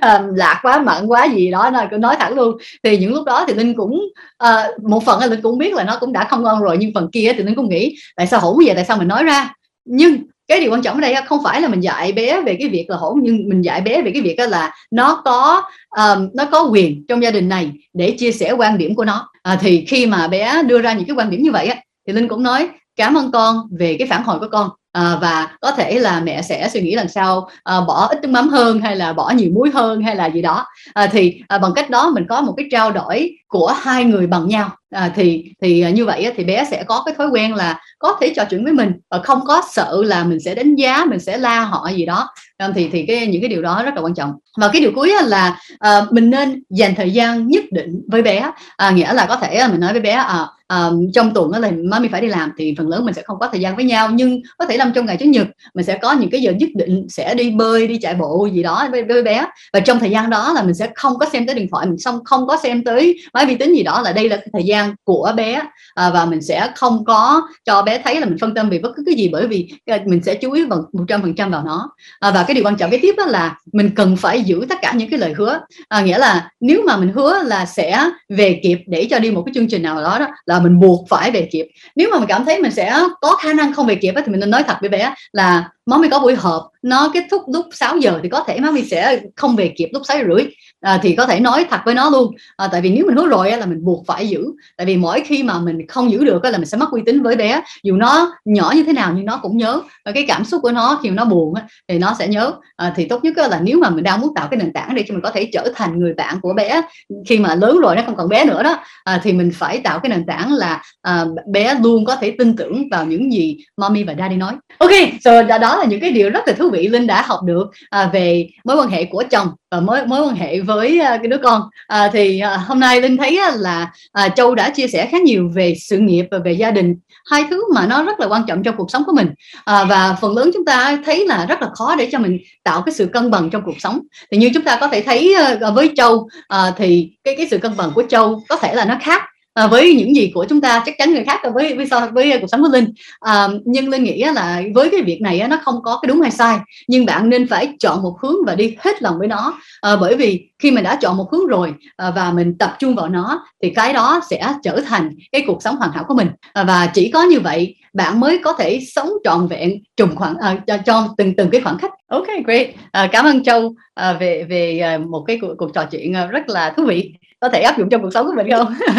Ờ, à, lạc quá mặn quá gì đó nó cũng nói thẳng luôn. Thì những lúc đó thì linh cũng à, một phần là linh cũng biết là nó cũng đã không ngon rồi nhưng phần kia thì linh cũng nghĩ tại sao hỗn vậy? Tại sao mình nói ra? Nhưng cái điều quan trọng ở đây không phải là mình dạy bé về cái việc là hỗn nhưng mình dạy bé về cái việc là nó có um, nó có quyền trong gia đình này để chia sẻ quan điểm của nó. À, thì khi mà bé đưa ra những cái quan điểm như vậy á thì linh cũng nói cảm ơn con về cái phản hồi của con à, và có thể là mẹ sẽ suy nghĩ lần sau à, bỏ ít nước mắm hơn hay là bỏ nhiều muối hơn hay là gì đó. À, thì à, bằng cách đó mình có một cái trao đổi của hai người bằng nhau. À, thì thì như vậy thì bé sẽ có cái thói quen là có thể trò chuyện với mình và không có sợ là mình sẽ đánh giá mình sẽ la họ gì đó. Thì thì cái những cái điều đó rất là quan trọng. Và cái điều cuối là à, mình nên dành thời gian nhất định với bé. À, nghĩa là có thể mình nói với bé à, um, trong tuần đó là mami phải đi làm thì phần lớn mình sẽ không có thời gian với nhau. Nhưng có thể làm trong ngày chủ nhật mình sẽ có những cái giờ nhất định sẽ đi bơi đi chạy bộ gì đó với, với bé. Và trong thời gian đó là mình sẽ không có xem tới điện thoại mình xong không có xem tới máy vi tính gì đó. Là đây là cái thời gian của bé à, và mình sẽ không có cho bé thấy là mình phân tâm về bất cứ cái gì bởi vì à, mình sẽ chú ý vào một trăm phần trăm vào nó. À, và cái điều quan trọng kế tiếp đó là mình cần phải giữ tất cả những cái lời hứa. À, nghĩa là nếu mà mình hứa là sẽ về kịp để cho đi một cái chương trình nào đó, đó là mình buộc phải về kịp. Nếu mà mình cảm thấy mình sẽ có khả năng không về kịp thì mình nên nói thật với bé là món mình có buổi họp, nó kết thúc lúc 6 giờ thì có thể má mình sẽ không về kịp lúc 6 giờ rưỡi à, thì có thể nói thật với nó luôn. À, tại vì nếu mình hứa rồi là mình buộc phải giữ. Tại vì mỗi khi mà mình không giữ được là mình sẽ mất uy tín với bé. Dù nó nhỏ như thế nào nhưng nó cũng nhớ. Và cái cảm xúc của nó khi nó buồn thì nó sẽ nhớ. À, thì tốt nhất là nếu mà mình đang muốn tạo cái nền tảng để cho mình có thể trở thành người bạn của bé khi mà lớn rồi nó không còn bé nữa đó à, thì mình phải tạo cái nền tảng là à, bé luôn có thể tin tưởng vào những gì mommy và daddy nói. Ok so đó, là những cái điều rất là thú vị linh đã học được à, về mối quan hệ của chồng và mối mối quan hệ với à, cái đứa con. À, thì à, hôm nay linh thấy là à, châu đã chia sẻ khá nhiều về sự nghiệp và về gia đình. Hai thứ mà nó rất là quan trọng trong cuộc sống của mình. À, và phần lớn chúng ta thấy là rất là khó để cho mình tạo cái sự cân bằng trong cuộc sống. Thì như chúng ta có thể thấy với châu à, thì cái cái sự cân bằng của châu có thể là nó khác à, với những gì của chúng ta chắc chắn người khác với với so với à, cuộc sống của linh. À, nhưng linh nghĩ là với cái việc này nó không có cái đúng hay sai nhưng bạn nên phải chọn một hướng và đi hết lòng với nó. À, bởi vì khi mình đã chọn một hướng rồi à, và mình tập trung vào nó thì cái đó sẽ trở thành cái cuộc sống hoàn hảo của mình. À, và chỉ có như vậy bạn mới có thể sống trọn vẹn trùng khoảng à, cho, cho từng từng cái khoảng cách ok great. À, cảm ơn châu à, về về à, một cái cuộc, cuộc trò chuyện à, rất là thú vị có thể áp dụng trong cuộc sống của mình không?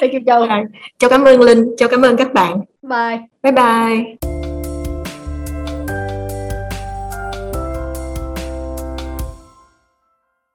Thank you Châu. Châu cảm ơn Linh Châu cảm ơn các bạn. Bye. Bye bye